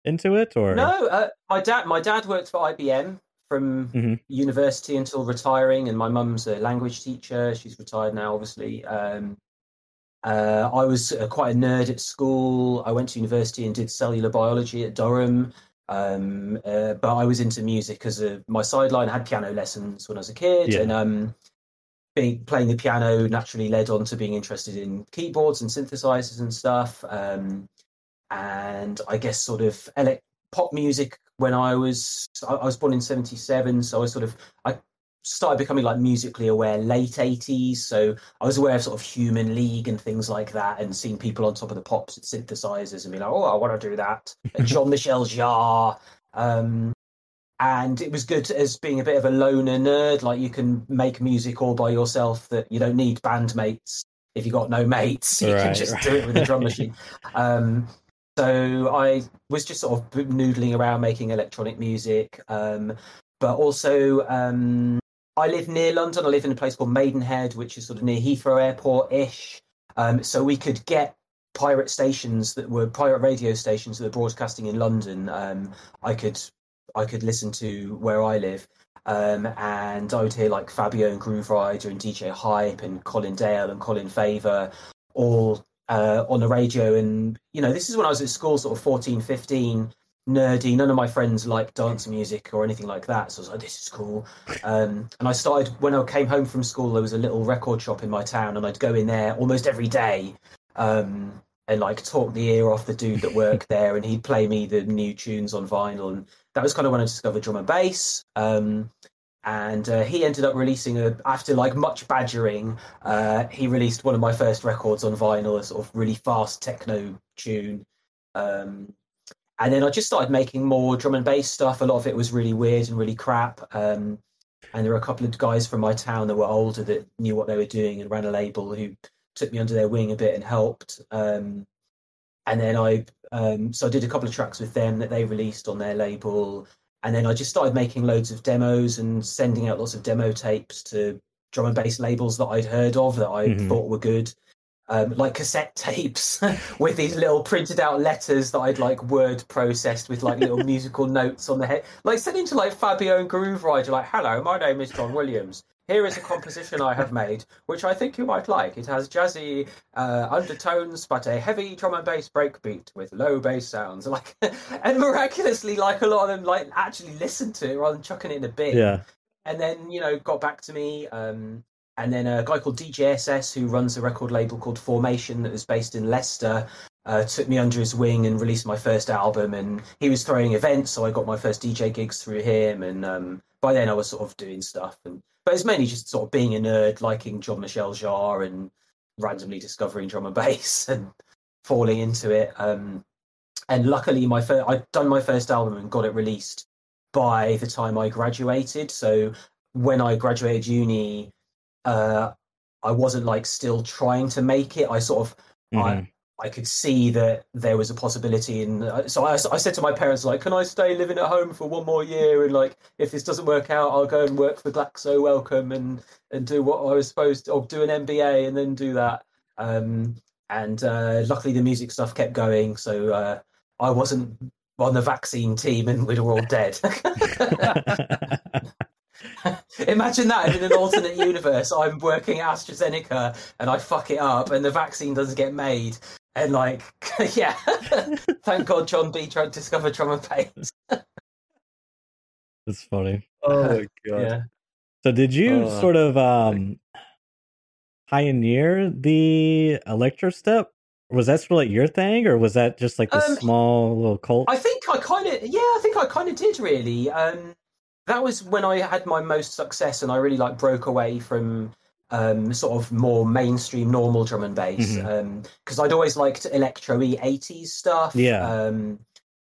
into it or No, uh, my dad. My dad worked for IBM from Mhm. university until retiring, and my mum's a language teacher. She's retired now, obviously. Um, uh, I was uh, quite a nerd at school. I went to university and did cellular biology at Durham. Um, uh, but I was into music as a my sideline. I had piano lessons when I was a kid, Yeah. and um, being playing the piano naturally led on to being interested in keyboards and synthesizers and stuff. Um, and I guess sort of elect- pop music when I was I, I was born in '77, so I was sort of I started becoming like musically aware late 80s so i was aware of sort of human league and things like that and seeing people on top of the pops at synthesizers and being like oh i want to do that. And jean michel jarre um, and it was good as being a bit of a loner nerd like you can make music all by yourself that you don't need bandmates. If you got no mates you can just right. do it with a drum machine. Um, so i was just sort of noodling around making electronic music um, but also um, I live near London. I live in a place called Maidenhead, which is sort of near Heathrow Airport ish. Um, so we could get pirate stations that were pirate radio stations that were broadcasting in London. Um, I could I could listen to where I live, um, and I would hear like Fabio and Grooverider and DJ Hype and Colin Dale and Colin Faver all uh, on the radio. And you know, this is when I was at school, sort of 14, 15 nerdy. None of my friends liked dance music or anything like that. So I was like, this is cool. Um, and I started when I came home from school. There was a little record shop in my town, and I'd go in there almost every day um, and like talk the ear off the dude that worked there, and he'd play me the new tunes on vinyl. And that was kind of when I discovered drum and bass. Um, and uh, he ended up releasing a after like much badgering. Uh, he released one of my first records on vinyl, a sort of really fast techno tune. Um, and then I just started making more drum and bass stuff. A lot of it was really weird and really crap. Um, and there were a couple of guys from my town that were older that knew what they were doing and ran a label who took me under their wing a bit and helped. Um, and then I, um, so I did a couple of tracks with them that they released on their label. And then I just started making loads of demos and sending out lots of demo tapes to drum and bass labels that I'd heard of that I Mhm. thought were good um, like cassette tapes with these little printed out letters that I'd like word processed with like little musical notes on the head, like sending to like Fabio and Grooverider, like, "Hello, my name is John Williams. Here is a composition I have made, which I think you might like. It has jazzy uh, undertones, but a heavy drum and bass breakbeat with low bass sounds." Like, and miraculously, like a lot of them, like actually listened to it rather than chucking it in a bin Yeah. and then you know got back to me um, and then a guy called DJSS who runs a record label called Formation that was based in Leicester uh, took me under his wing and released my first album. And he was throwing events so I got my first DJ gigs through him. And um, by then I was sort of doing stuff. And but it's mainly just sort of being a nerd liking John Michel Jarre and randomly discovering drum and bass and falling into it. Um, and luckily my first I'd done my first album and got it released by the time I graduated. So when I graduated uni, uh, I wasn't like still trying to make it. I sort of Mhm. I I could see that there was a possibility, and uh, so I, I said to my parents like, "Can I stay living at home for one more year? And like, if this doesn't work out, I'll go and work for Glaxo Wellcome and and do what I was supposed to, or do an MBA and then do that." Um, and uh, luckily, the music stuff kept going, so uh, I wasn't on the vaccine team, and we were all dead. Imagine that in an alternate universe. I'm working at AstraZeneca and I fuck it up, and the vaccine doesn't get made. And like, yeah, thank God John B. tried to discover drum and. That's funny. Oh my god. Yeah. So did you Uh, sort of um pioneer the electro step? Was that sort of like your thing, or was that just like the Um, small little cult? I think I kind of, yeah, I think I kind of did really. Um, that was when I had my most success, and I really like broke away from um, sort of more mainstream normal drum and bass because I'd always liked electro e eighties stuff. Yeah. Um,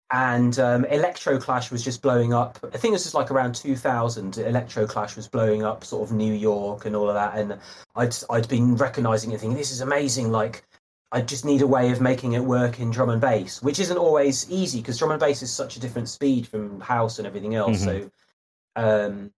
and um, Electro Clash was just blowing up. I think this was like around 2000. Electro Clash was blowing up, sort of New York and all of that. And I'd I'd been recognizing it, thinking this is amazing. Like I just need a way of making it work in drum and bass, which isn't always easy because drum and bass is such a different speed from house and everything else. So, um,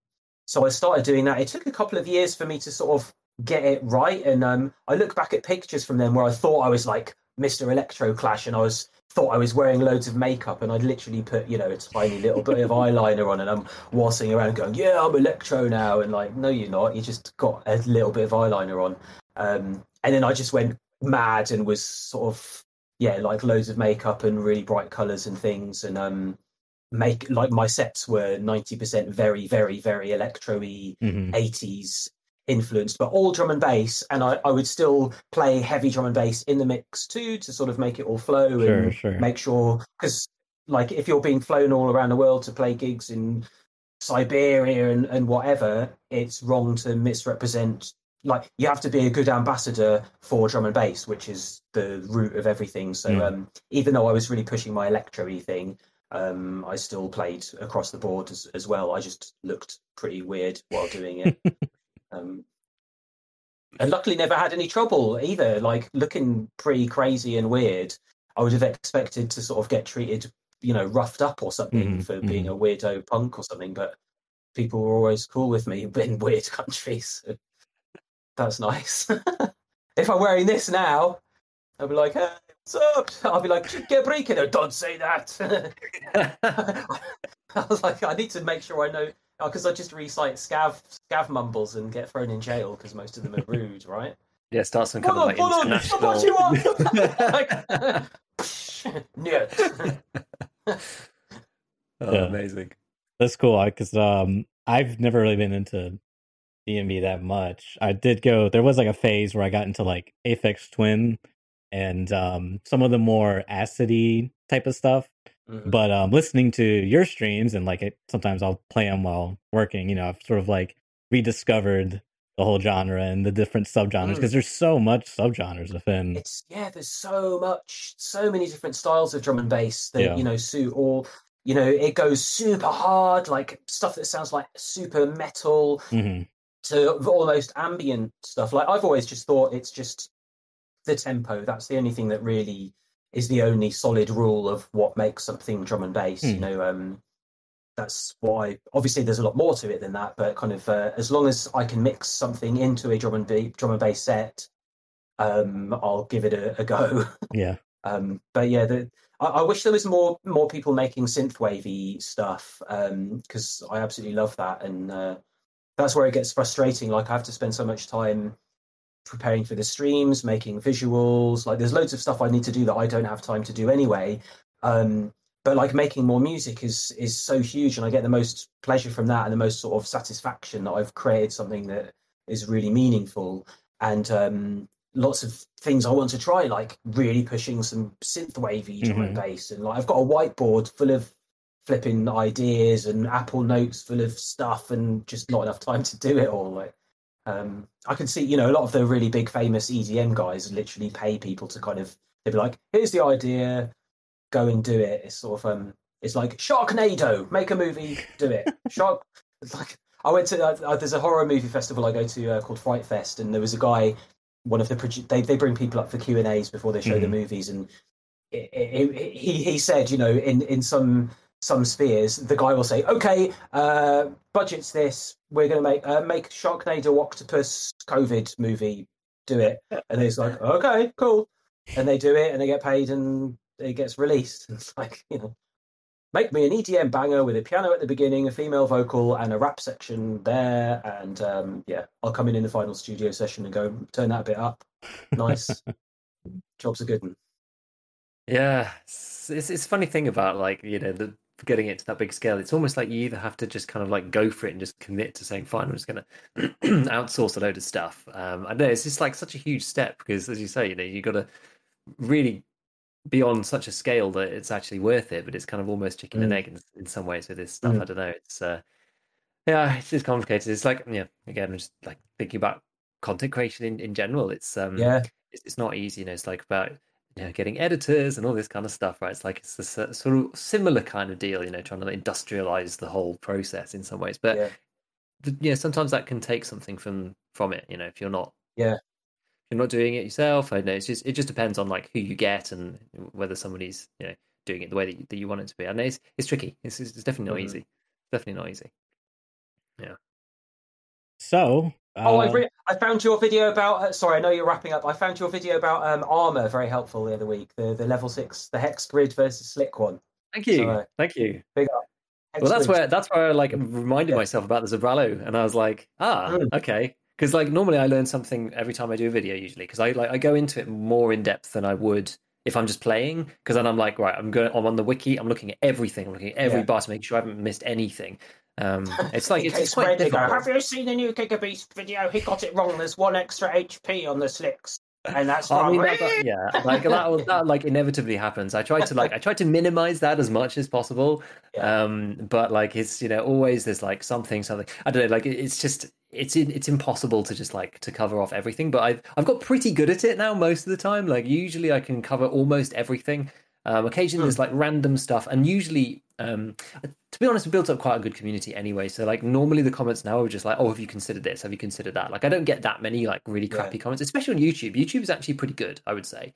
so I started doing that. It took a couple of years for me to sort of get it right, and um, I look back at pictures from them where I thought I was like Mr. Electro Clash, and I was thought I was wearing loads of makeup, and I'd literally put you know a tiny little bit of eyeliner on, and I'm waltzing around going, "Yeah, I'm electro now," and like, no, you're not. You just got a little bit of eyeliner on, um, and then I just went mad and was sort of yeah, like loads of makeup and really bright colours and things, and um, make like my sets were 90% very very very electro-y Mhm. 80s influenced but all drum and bass and I, I would still play heavy drum and bass in the mix too to sort of make it all flow Sure, and sure. make sure because like if you're being flown all around the world to play gigs in siberia and, and whatever it's wrong to misrepresent like you have to be a good ambassador for drum and bass which is the root of everything so Mm. um even though i was really pushing my electro-y thing um, I still played across the board as, as well. I just looked pretty weird while doing it. um, and luckily never had any trouble either. Like looking pretty crazy and weird, I would have expected to sort of get treated, you know, roughed up or something Mhm, for being a weirdo punk or something. But people were always cool with me in weird countries. So that's nice. if I'm wearing this now, I'll be like, hey, up? I'll be like, Gebreken, no, don't say that. I was like, I need to make sure I know, uh, because I just recite scav, scav mumbles and get thrown in jail because most of them are rude, right? Yeah, start some kind hold of on, like international. you want? like, oh, yeah. amazing. That's cool because um, I've never really been into DnB that much. I did go. There was like a phase where I got into like Aphex Twin and um, some of the more acidy type of stuff. Mhm. But um, listening to your streams and like it, sometimes I'll play them while working. You know, I've sort of like rediscovered the whole genre and the different subgenres Mm. because there's so much subgenres within. It's yeah, there's so much, so many different styles of drum and bass that Yeah. you know suit all. You know, it goes super hard, like stuff that sounds like super metal, hmm to almost ambient stuff. Like I've always just thought it's just the tempo. That's the only thing that really is the only solid rule of what makes something drum and bass. You Hmm. know, um, that's why. Obviously, there's a lot more to it than that. But kind of uh, as long as I can mix something into a drum and ba- drum and bass set, um, I'll give it a, a go. Yeah. Um, but yeah, the, I, I wish there was more more people making synth wavy stuff because I absolutely love that, and uh, that's where it gets frustrating. Like I have to spend so much time preparing for the streams, making visuals. Like there's loads of stuff I need to do that I don't have time to do anyway. Um, but like making more music is is so huge, and I get the most pleasure from that, and the most sort of satisfaction that I've created something that is really meaningful. And um, lots of things I want to try, like really pushing some synth wavy drum and bass, and like I've got a whiteboard full of flipping ideas and Apple Notes full of stuff, and just not enough time to do it all. Like, um, I can see, you know, a lot of the really big famous EDM guys literally pay people to kind of they'd be like, "Here's the idea, go and do it." It's sort of um, it's like Sharknado, make a movie, do it. Shark, it's like I went to uh, uh, there's a horror movie festival I go to uh, called Fright Fest, and there was a guy, one of the produ- they they bring people up for Q and A's before they show the Mhm. movies, and it, it, it- he he said, you know, in in some some spheres, the guy will say, "Okay, uh, budget's this. We're going to make uh, make Sharknado Octopus COVID movie. Do it." And he's like, "Okay, cool." And they do it, and they get paid, and it gets released. It's like you know, make me an EDM banger with a piano at the beginning, a female vocal, and a rap section there, and um, yeah, I'll come in in the final studio session and go turn that a bit up. Nice. Job's a good one. Yeah, it's, it's it's funny thing about like you know the getting it to that big scale. It's almost like you either have to just kind of like go for it and just commit to saying, "Fine, I'm just going to outsource a load of stuff." Um, I know it's just like such a huge step because, as you say, you know, you've got to really be on such a scale that it's actually worth it. But it's kind of almost chicken and Mm. egg in, in some ways with this stuff. Mm. I don't know. It's uh, yeah, it's just complicated. It's like yeah, again, I'm just like thinking about content creation in, in general. It's um, Yeah. it's, it's not easy. You know, it's like about you know getting editors and all this kind of stuff, right? It's like it's this uh, sort of similar kind of deal. You know, trying to industrialize the whole process in some ways, but Yeah. th- yeah, sometimes that can take something from from it. You know, if you're not Yeah. if you're not doing it yourself. I know it's just it just depends on like who you get and whether somebody's you know doing it the way that you, that you want it to be. I know it's it's tricky. It's, it's definitely not Mhm. easy. Definitely not easy. Yeah. So, Oh, I, uh, re- I found your video about. Uh, sorry, I know you're wrapping up. I found your video about um, armor very helpful the other week. The the level six, the hex grid versus slick one. Thank you, So, uh, thank you. Big up. Hex Well, that's grid. where that's where I like reminded Yeah. myself about the Zabralo, and I was like, ah, Mm. okay. Because like normally I learn something every time I do a video, usually because I like I go into it more in depth than I would if I'm just playing because then I'm like, right, I'm going, I'm on the wiki, I'm looking at everything, I'm looking at every Yeah. bar to make sure I haven't missed anything. Um, it's like it's, it's quite difficult. Have you seen the new Gigabeef video? He got it wrong. There's one extra HP on the slicks, and that's I wrong. mean, that, that- yeah, like that, that like inevitably happens. I try to like, I try to minimize that as much as possible. Yeah. Um, but like, it's you know, always there's like something, something. I don't know, like it- it's just it's it's impossible to just like to cover off everything. But I've I've got pretty good at it now most of the time. Like usually I can cover almost everything. Um, occasionally there's like random stuff, and usually, um, to be honest, we built up quite a good community anyway. So like normally the comments now are just like, "Oh, have you considered this? Have you considered that?" Like I don't get that many like really Yeah. crappy comments, especially on YouTube. YouTube is actually pretty good, I would say.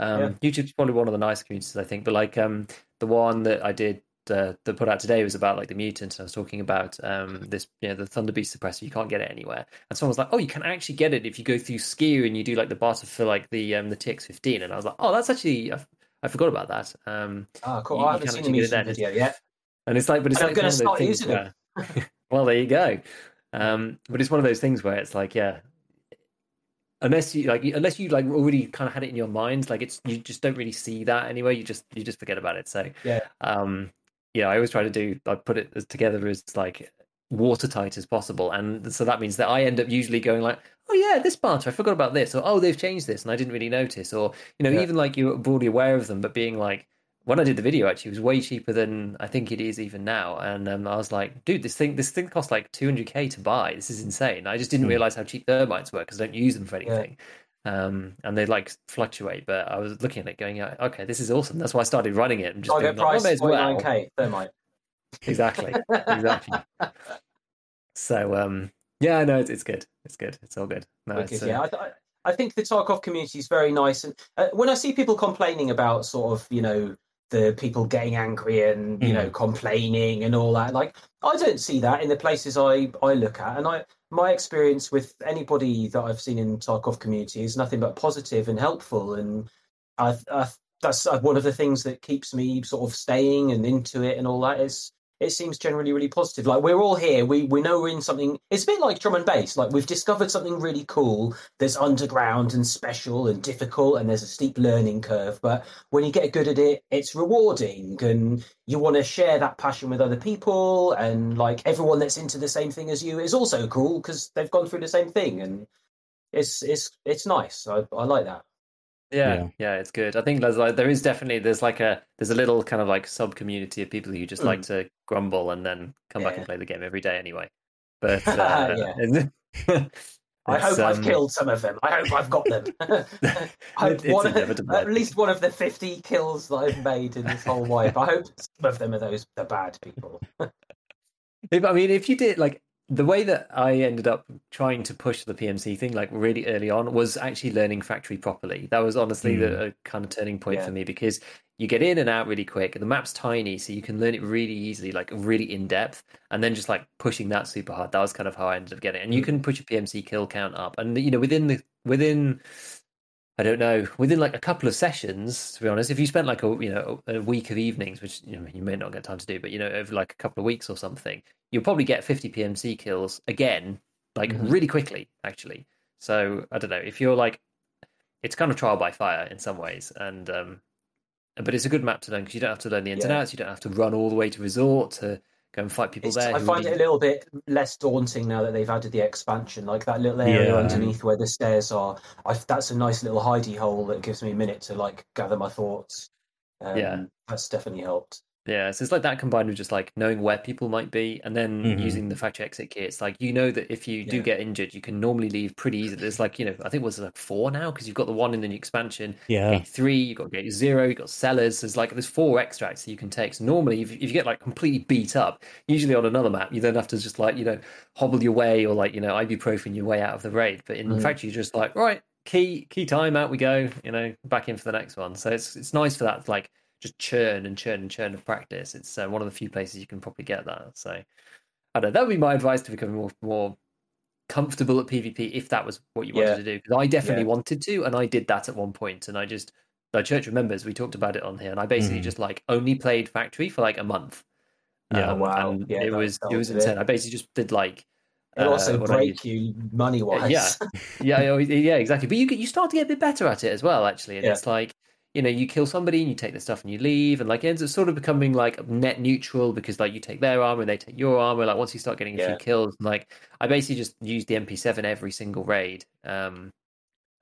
Um, YouTube's probably one of the nice communities, I think. But like um, the one that I did uh, that put out today was about like the mutant. And I was talking about um, this, you know, the Thunder Beast suppressor. You can't get it anywhere. And someone was like, "Oh, you can actually get it if you go through Skier and you do like the barter for like the um, the TX15." And I was like, "Oh, that's actually I, I forgot about that." Um, Ah, cool. you- I haven't seen the it music video yet. and it's like, but it's And like of those start using it. where- well, there you go. Um, but it's one of those things where it's like, yeah, unless you like, unless you like already kind of had it in your mind, like it's you just don't really see that anyway. You just you just forget about it. So Yeah. um, yeah, I always try to do. I put it as together as like watertight as possible, and so that means that I end up usually going like, oh yeah, this barter, I forgot about this, or oh they've changed this and I didn't really notice, or you know, Yeah. even like you're broadly aware of them, but being like when I did the video, actually, it was way cheaper than I think it is even now. And um, I was like, dude, this thing, this thing costs like 200k to buy. This is insane. I just didn't Hmm. realize how cheap thermites were because I don't use them for anything. Um, and they like fluctuate. But I was looking at it, going, "Yeah, okay, this is awesome. That's why I started running it. And just Target being like, price oh, well. 49k Thermite. Exactly, exactly. So um, yeah, no, it's, it's good. It's good. It's all good. No, it's, uh, yeah, I, I- I think the Tarkov community is very nice, and uh, when I see people complaining about sort of you know the people getting angry and you Hmm. know complaining and all that, like I don't see that in the places I I look at, and I my experience with anybody that I've seen in Tarkov community is nothing but positive and helpful, and I, I that's uh, one of the things that keeps me sort of staying and into it and all that is it seems generally really positive. Like we're all here, we we know we're in something. It's a bit like drum and bass. Like we've discovered something really cool that's underground and special and difficult, and there's a steep learning curve. But when you get good at it, it's rewarding, and you want to share that passion with other people. And like everyone that's into the same thing as you is also cool because they've gone through the same thing, and it's it's it's nice. I, I like that. Yeah, Yeah. yeah, it's good. I think there's like there is definitely there's like a there's a little kind of like sub community of people who just like to grumble and then come back and play the game every day anyway. But uh, I hope I've um, killed some of them. I hope I've got them. I hope one, at least one of the 50 kills that I've made in this whole wipe. I hope some of them are those the bad people. If, I mean, if you did like the way that I ended up trying to push the PMC thing, like really early on, was actually learning factory properly. That was honestly the mm. uh, a kind of turning point Yeah. for me because you get in and out really quick. The map's tiny, so you can learn it really easily, like really in depth, and then just like pushing that super hard. That was kind of how I ended up getting. it. And you mm. can push your PMC kill count up, and you know within the within. I don't know. Within like a couple of sessions, to be honest, if you spent like a you know a week of evenings, which you know you may not get time to do, but you know over like a couple of weeks or something, you'll probably get 50 PMC kills again, like Mhm. really quickly, actually. So I don't know if you're like, it's kind of trial by fire in some ways, and um, but it's a good map to learn because you don't have to learn the ins and outs. You don't have to run all the way to resort to go and fight people It's- there. I find really- it a little bit less daunting now that they've added the expansion. Like that little area Yeah. underneath where the stairs are. I, that's a nice little hidey hole that gives me a minute to like gather my thoughts. Um, Yeah. that's definitely helped. Yeah, so it's like that combined with just like knowing where people might be, and then Mhm. using the factory exit key. It's like you know that if you do Yeah. get injured, you can normally leave pretty easily. There's like you know, I think it was like four now because you've got the one in the new expansion, Yeah. three, you've got gate zero, you've got cellars. There's like there's four extracts that you can take. So normally, if, if you get like completely beat up, usually on another map, you then have to just like you know hobble your way or like you know ibuprofen your way out of the raid. But in Mm. factory, you're just like right, key key time, out we go. You know, back in for the next one. So it's it's nice for that like just churn and churn and churn of practice. It's uh, one of the few places you can probably get that. So I don't know. That would be my advice to become more more comfortable at PvP if that was what you wanted Yeah. to do. Because I definitely Yeah. wanted to, and I did that at one point, and I just the church remembers we talked about it on here, and I basically Mhm. just like only played factory for like a month. Yeah. Um, Wow. and Yeah, it was it was insane. I basically just did like It'll also uh, break you money wise. yeah, yeah, yeah, yeah, exactly. But you get- you start to get a bit better at it as well, actually. And Yeah. it's like you know you kill somebody and you take their stuff and you leave and like it ends up sort of becoming like net neutral because like you take their armor and they take your armor like once you start getting a Yeah. few kills like i basically just used the mp7 every single raid um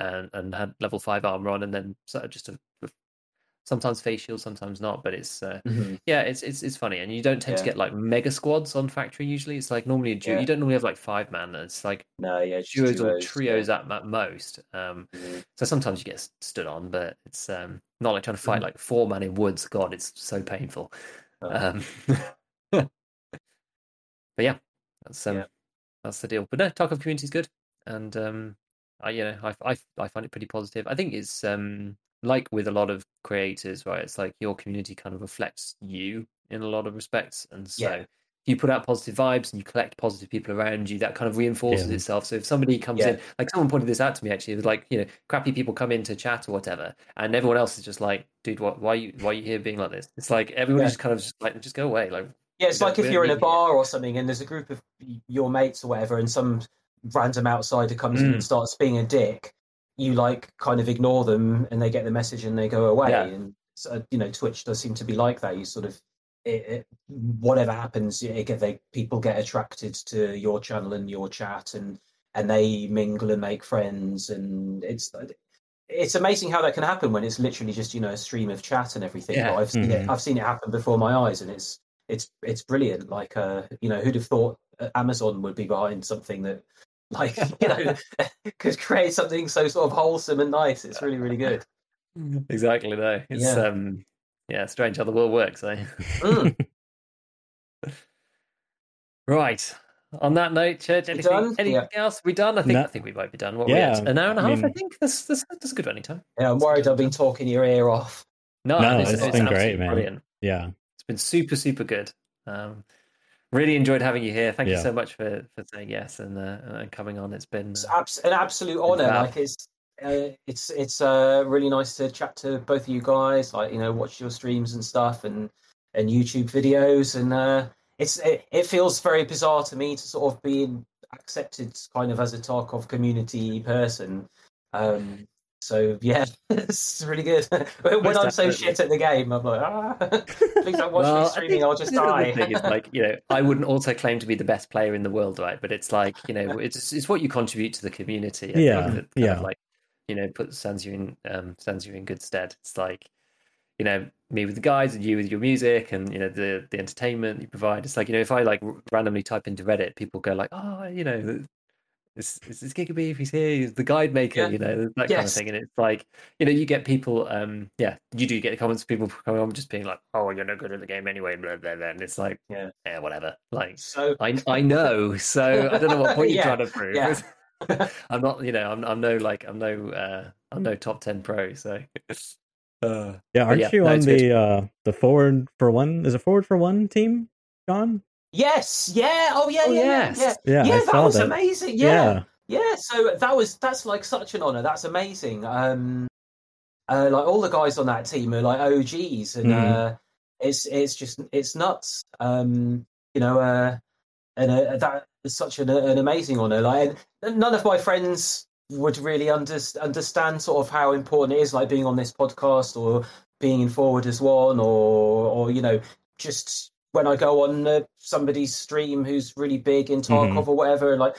and and had level 5 armor on and then sort of just a, sometimes face shield sometimes not but it's uh, Mhm. yeah it's it's it's funny and you don't tend to get like mega squads on factory usually it's like normally a duo Yeah. you don't normally have like five man it's like No, yeah, just duos or trios yeah. at, at most um Mhm. so sometimes you get stood on, but it's um, not like trying to fight Mhm. like four man in woods. God, it's so painful. Oh. Um, but yeah, that's um, Yeah. that's the deal. But no, Tarkov community is good, and um, I you know I, I I find it pretty positive. I think it's um like with a lot of creators, right? It's like your community kind of reflects you in a lot of respects, and so. Yeah. You put out positive vibes and you collect positive people around you, that kind of reinforces Yeah. itself. So if somebody comes Yeah. in, like someone pointed this out to me actually, it was like, you know, crappy people come in to chat or whatever, and everyone else is just like, dude, what, why are you, why are you here being like this? It's like everybody Yeah. just kind of just like, just go away. Like, Yeah, it's like if you're in a bar or something and there's a group of your mates or whatever, and some random outsider comes in Mm. and starts being a dick, you like kind of ignore them and they get the message and they go away. Yeah. And so, you know, Twitch does seem to be like that. You sort of, it, it, whatever happens, it they people get attracted to your channel and your chat, and and they mingle and make friends, and it's it's amazing how that can happen when it's literally just you know a stream of chat and everything. Yeah. But I've seen it. Mhm. I've seen it happen before my eyes, and it's it's it's brilliant. Like, uh, you know, who'd have thought uh, Amazon would be behind something that, like, you know, could create something so sort of wholesome and nice. It's really really good. exactly though. It's, Yeah. um, yeah, strange how the world works, eh? Mm. Right. On that note, Church, We anything, done? anything else? We done? I think No. I think we might be done. What we Yeah, at? An hour and a half, I mean- think. That's, that's that's a good running time. Yeah, I'm That's worried I've been talking your ear off. No, No, it's, it's it's been great, man. Brilliant. yeah. It's been super, super good. Um, really enjoyed having you here. Thank you so much for, for saying yes and uh, and coming on. It's been It's uh, abs- an absolute honor. fab. Like it's. Uh, it's it's uh, really nice to chat to both of you guys. Like you know, watch your streams and stuff, and and YouTube videos, and uh, it's it, it feels very bizarre to me to sort of be accepted kind of as a Tarkov community person. Um, so yeah, it's really good. when Most I'm so definitely. shit at the game, I'm like, ah, please don't watch me Well, I streaming. I'll just the die. thing is like you know, I wouldn't also claim to be the best player in the world, right? But it's like you know, it's it's what you contribute to the community. I think Yeah, that yeah. Of like you know, puts stands you in um stands you in good stead. It's like you know me with the guys and you with your music and you know the the entertainment you provide. It's like you know if I like randomly type into Reddit, people go like, oh, you know. This this is Gigabeef. He's here. He's the guide maker. Yeah. You know that kind of thing. And it's like you know, you get people. Um, yeah, you do get the comments. of People coming on just being like, "Oh, you're no good at the game anyway." Blah blah blah. And it's like, Yeah. yeah, whatever. Like, So I I know. So I don't know what point you're Yeah, trying to prove. yeah. I'm not. You know, I'm I'm no like I'm no uh I'm no top ten pro. So. Uh, Yeah, aren't yeah, you no, on it's good. the uh the forward for one? Is it forward for one team, John? Yes, yeah, oh yeah, Oh, yeah, yes. yeah, Yeah, yeah. That was that. amazing. Yeah. Yeah, so that was that's like such an honor. That's amazing. Um, uh, like all the guys on that team are like OGs, and Mhm. uh, it's it's just it's nuts. Um, you know, uh, and uh, that is such an, an amazing honor. Like, none of my friends would really under, understand sort of how important it is, like being on this podcast or being in Forward as One, or or you know, just when I go on uh, somebody's stream who's really big in Tarkov or whatever, like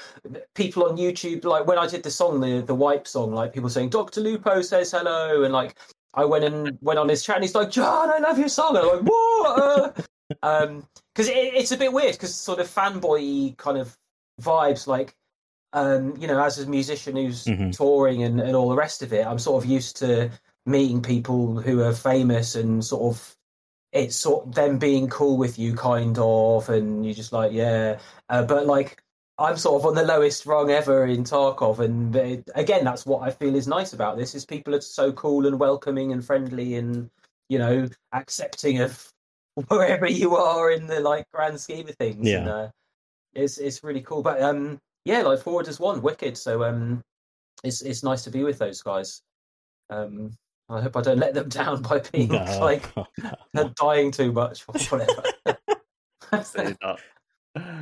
people on YouTube, like when I did the song, the the wipe song, like people saying Doctor Lupo says hello, and like I went and went on his chat, and he's like, John, I love your song. And I'm like, what? Um, because it, it's a bit weird, because sort of fanboy kind of vibes, like, um, you know, as a musician who's Mhm. touring and, and all the rest of it, I'm sort of used to meeting people who are famous and sort of it's sort of them being cool with you, kind of, and you're just like, yeah. Uh, but like, I'm sort of on the lowest rung ever in Tarkov, and it, again, that's what I feel is nice about this: is people are so cool and welcoming and friendly, and you know, accepting of wherever you are in the like grand scheme of things. Yeah. And, uh, it's it's really cool. But um, yeah, like forward as one, wicked. So um, it's it's nice to be with those guys. Um, I hope I don't let them down by being No. like dying too much or whatever. Say that.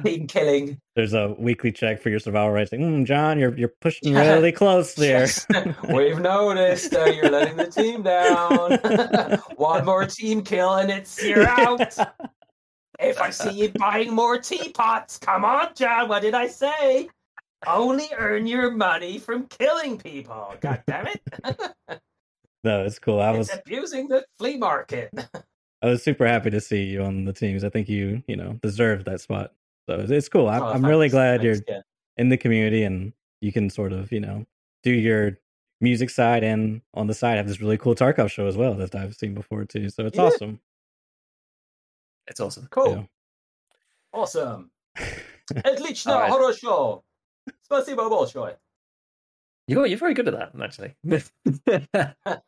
team killing. There's a weekly check for your survival rating. Mm, John, you're you're pushing really close there. We've noticed uh, you're letting the team down. One more team kill and it's you're out. If I see you buying more teapots, come on, John. What did I say? Only earn your money from killing people. God damn it! no, it's cool. I was it's abusing the flea market. I was super happy to see you on the teams. I think you you know deserve that spot. So it's cool. I'm, Oh, I'm really thanks, glad thanks, you're yeah. in the community and you can sort of you know do your music side and on the side have this really cool Tarkov show as well that I've seen before too. So it's Yeah. awesome. It's awesome. Cool. Yeah. Awesome. Отлично, Alright. хорошо. Спасибо большое. You're you're very good at that, actually.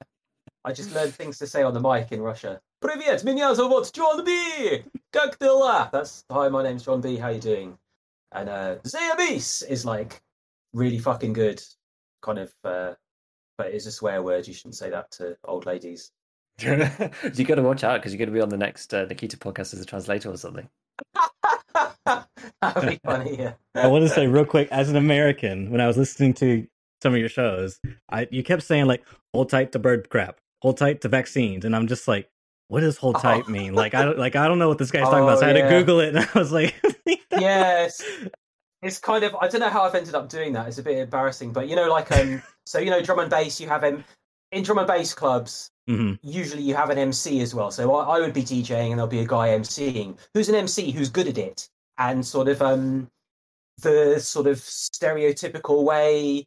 I just learned things to say on the mic in Russia. Привет, меня зовут John B. Как дела? That's hi, my name's John B. How you doing? And uh, Zayamis is like really fucking good, kind of. Uh, but it is a swear word. You shouldn't say that to old ladies. you got to watch out because you're going to be on the next uh, Nikita podcast as a translator or something. That'd be funny. Yeah. I want to say real quick, as an American, when I was listening to some of your shows, I you kept saying like "hold tight to bird crap," "hold tight to vaccines," and I'm just like, what does "hold tight" Oh. mean? Like I don't like I don't know what this guy's talking about. Oh, So I had yeah. to Google it, and I was like, yes it's kind of i don't know how i've ended up doing that it's a bit embarrassing but you know like um so you know drum and bass you have um in drum and bass clubs Mhm. usually you have an mc as well so I, I would be djing and there'll be a guy MCing who's an mc who's good at it and sort of um the sort of stereotypical way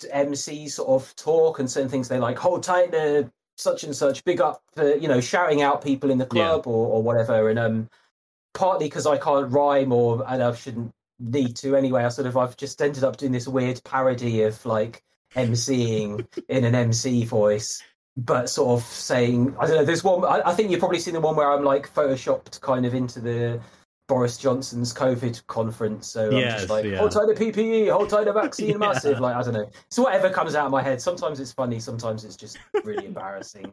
MCs sort of talk and certain things they like hold tight to such and such big up for you know shouting out people in the Yeah. club or, or whatever and um partly because I can't rhyme or and I shouldn't need to anyway I sort of I've just ended up doing this weird parody of like MCing in an MC voice but sort of saying I don't know there's one I, I think you've probably seen the one where I'm like photoshopped kind of into the Boris Johnson's COVID conference. So I'm Yes, just like, yeah. hold tight the PPE, hold tight the vaccine Yeah. massive. Like, I don't know. So whatever comes out of my head. Sometimes it's funny, sometimes it's just really embarrassing.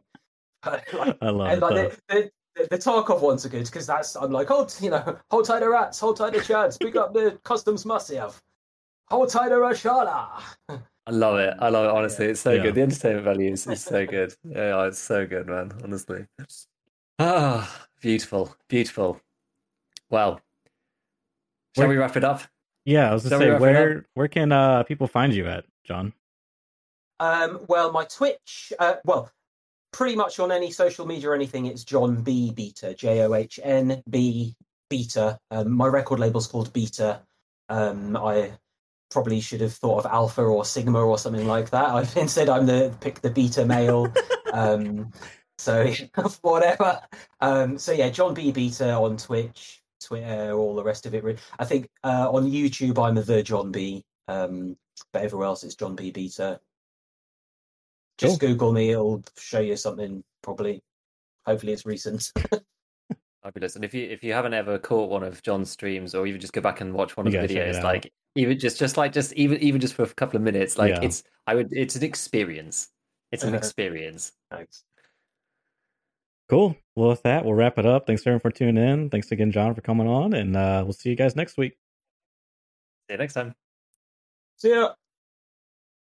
But, like, I love and it. like though. the, the, the Tarkov ones are good because that's, I'm like, hold, you know, hold tight the rats, hold tight the chads, pick up the customs massive, hold tight the Reshala. I love it. I love it. Honestly, it's so Yeah. good. The entertainment value is, is so good. Yeah, it's so good, man. Honestly. Ah, beautiful, beautiful. Well, shall Where- we wrap it up? Yeah, I was gonna say where where can uh people find you at, John? Um, well, my Twitch, uh, well, pretty much on any social media or anything, it's John B Beta, J O H N B Beta. Um, my record label's called Beta. Um, I probably should have thought of Alpha or Sigma or something like that. I've instead I'm the pick the Beta male. um, so whatever. Um, so yeah, John B Beta on Twitch, Twitter, all the rest of it. I think uh, on YouTube I'm the John B. Um, but everywhere else it's John B Beta. Just Google me; it'll show you something. Probably, hopefully, it's recent. Fabulous. And if you if you haven't ever caught one of John's streams, or even just go back and watch one You of the gotta check it videos, like even just just like just even even just for a couple of minutes, like Yeah. it's I would it's an experience. It's an Uh-huh. experience. Thanks. Cool. Well, with that, we'll wrap it up. Thanks everyone for tuning in. Thanks again, John, for coming on, and uh, we'll see you guys next week. See you next time. See ya.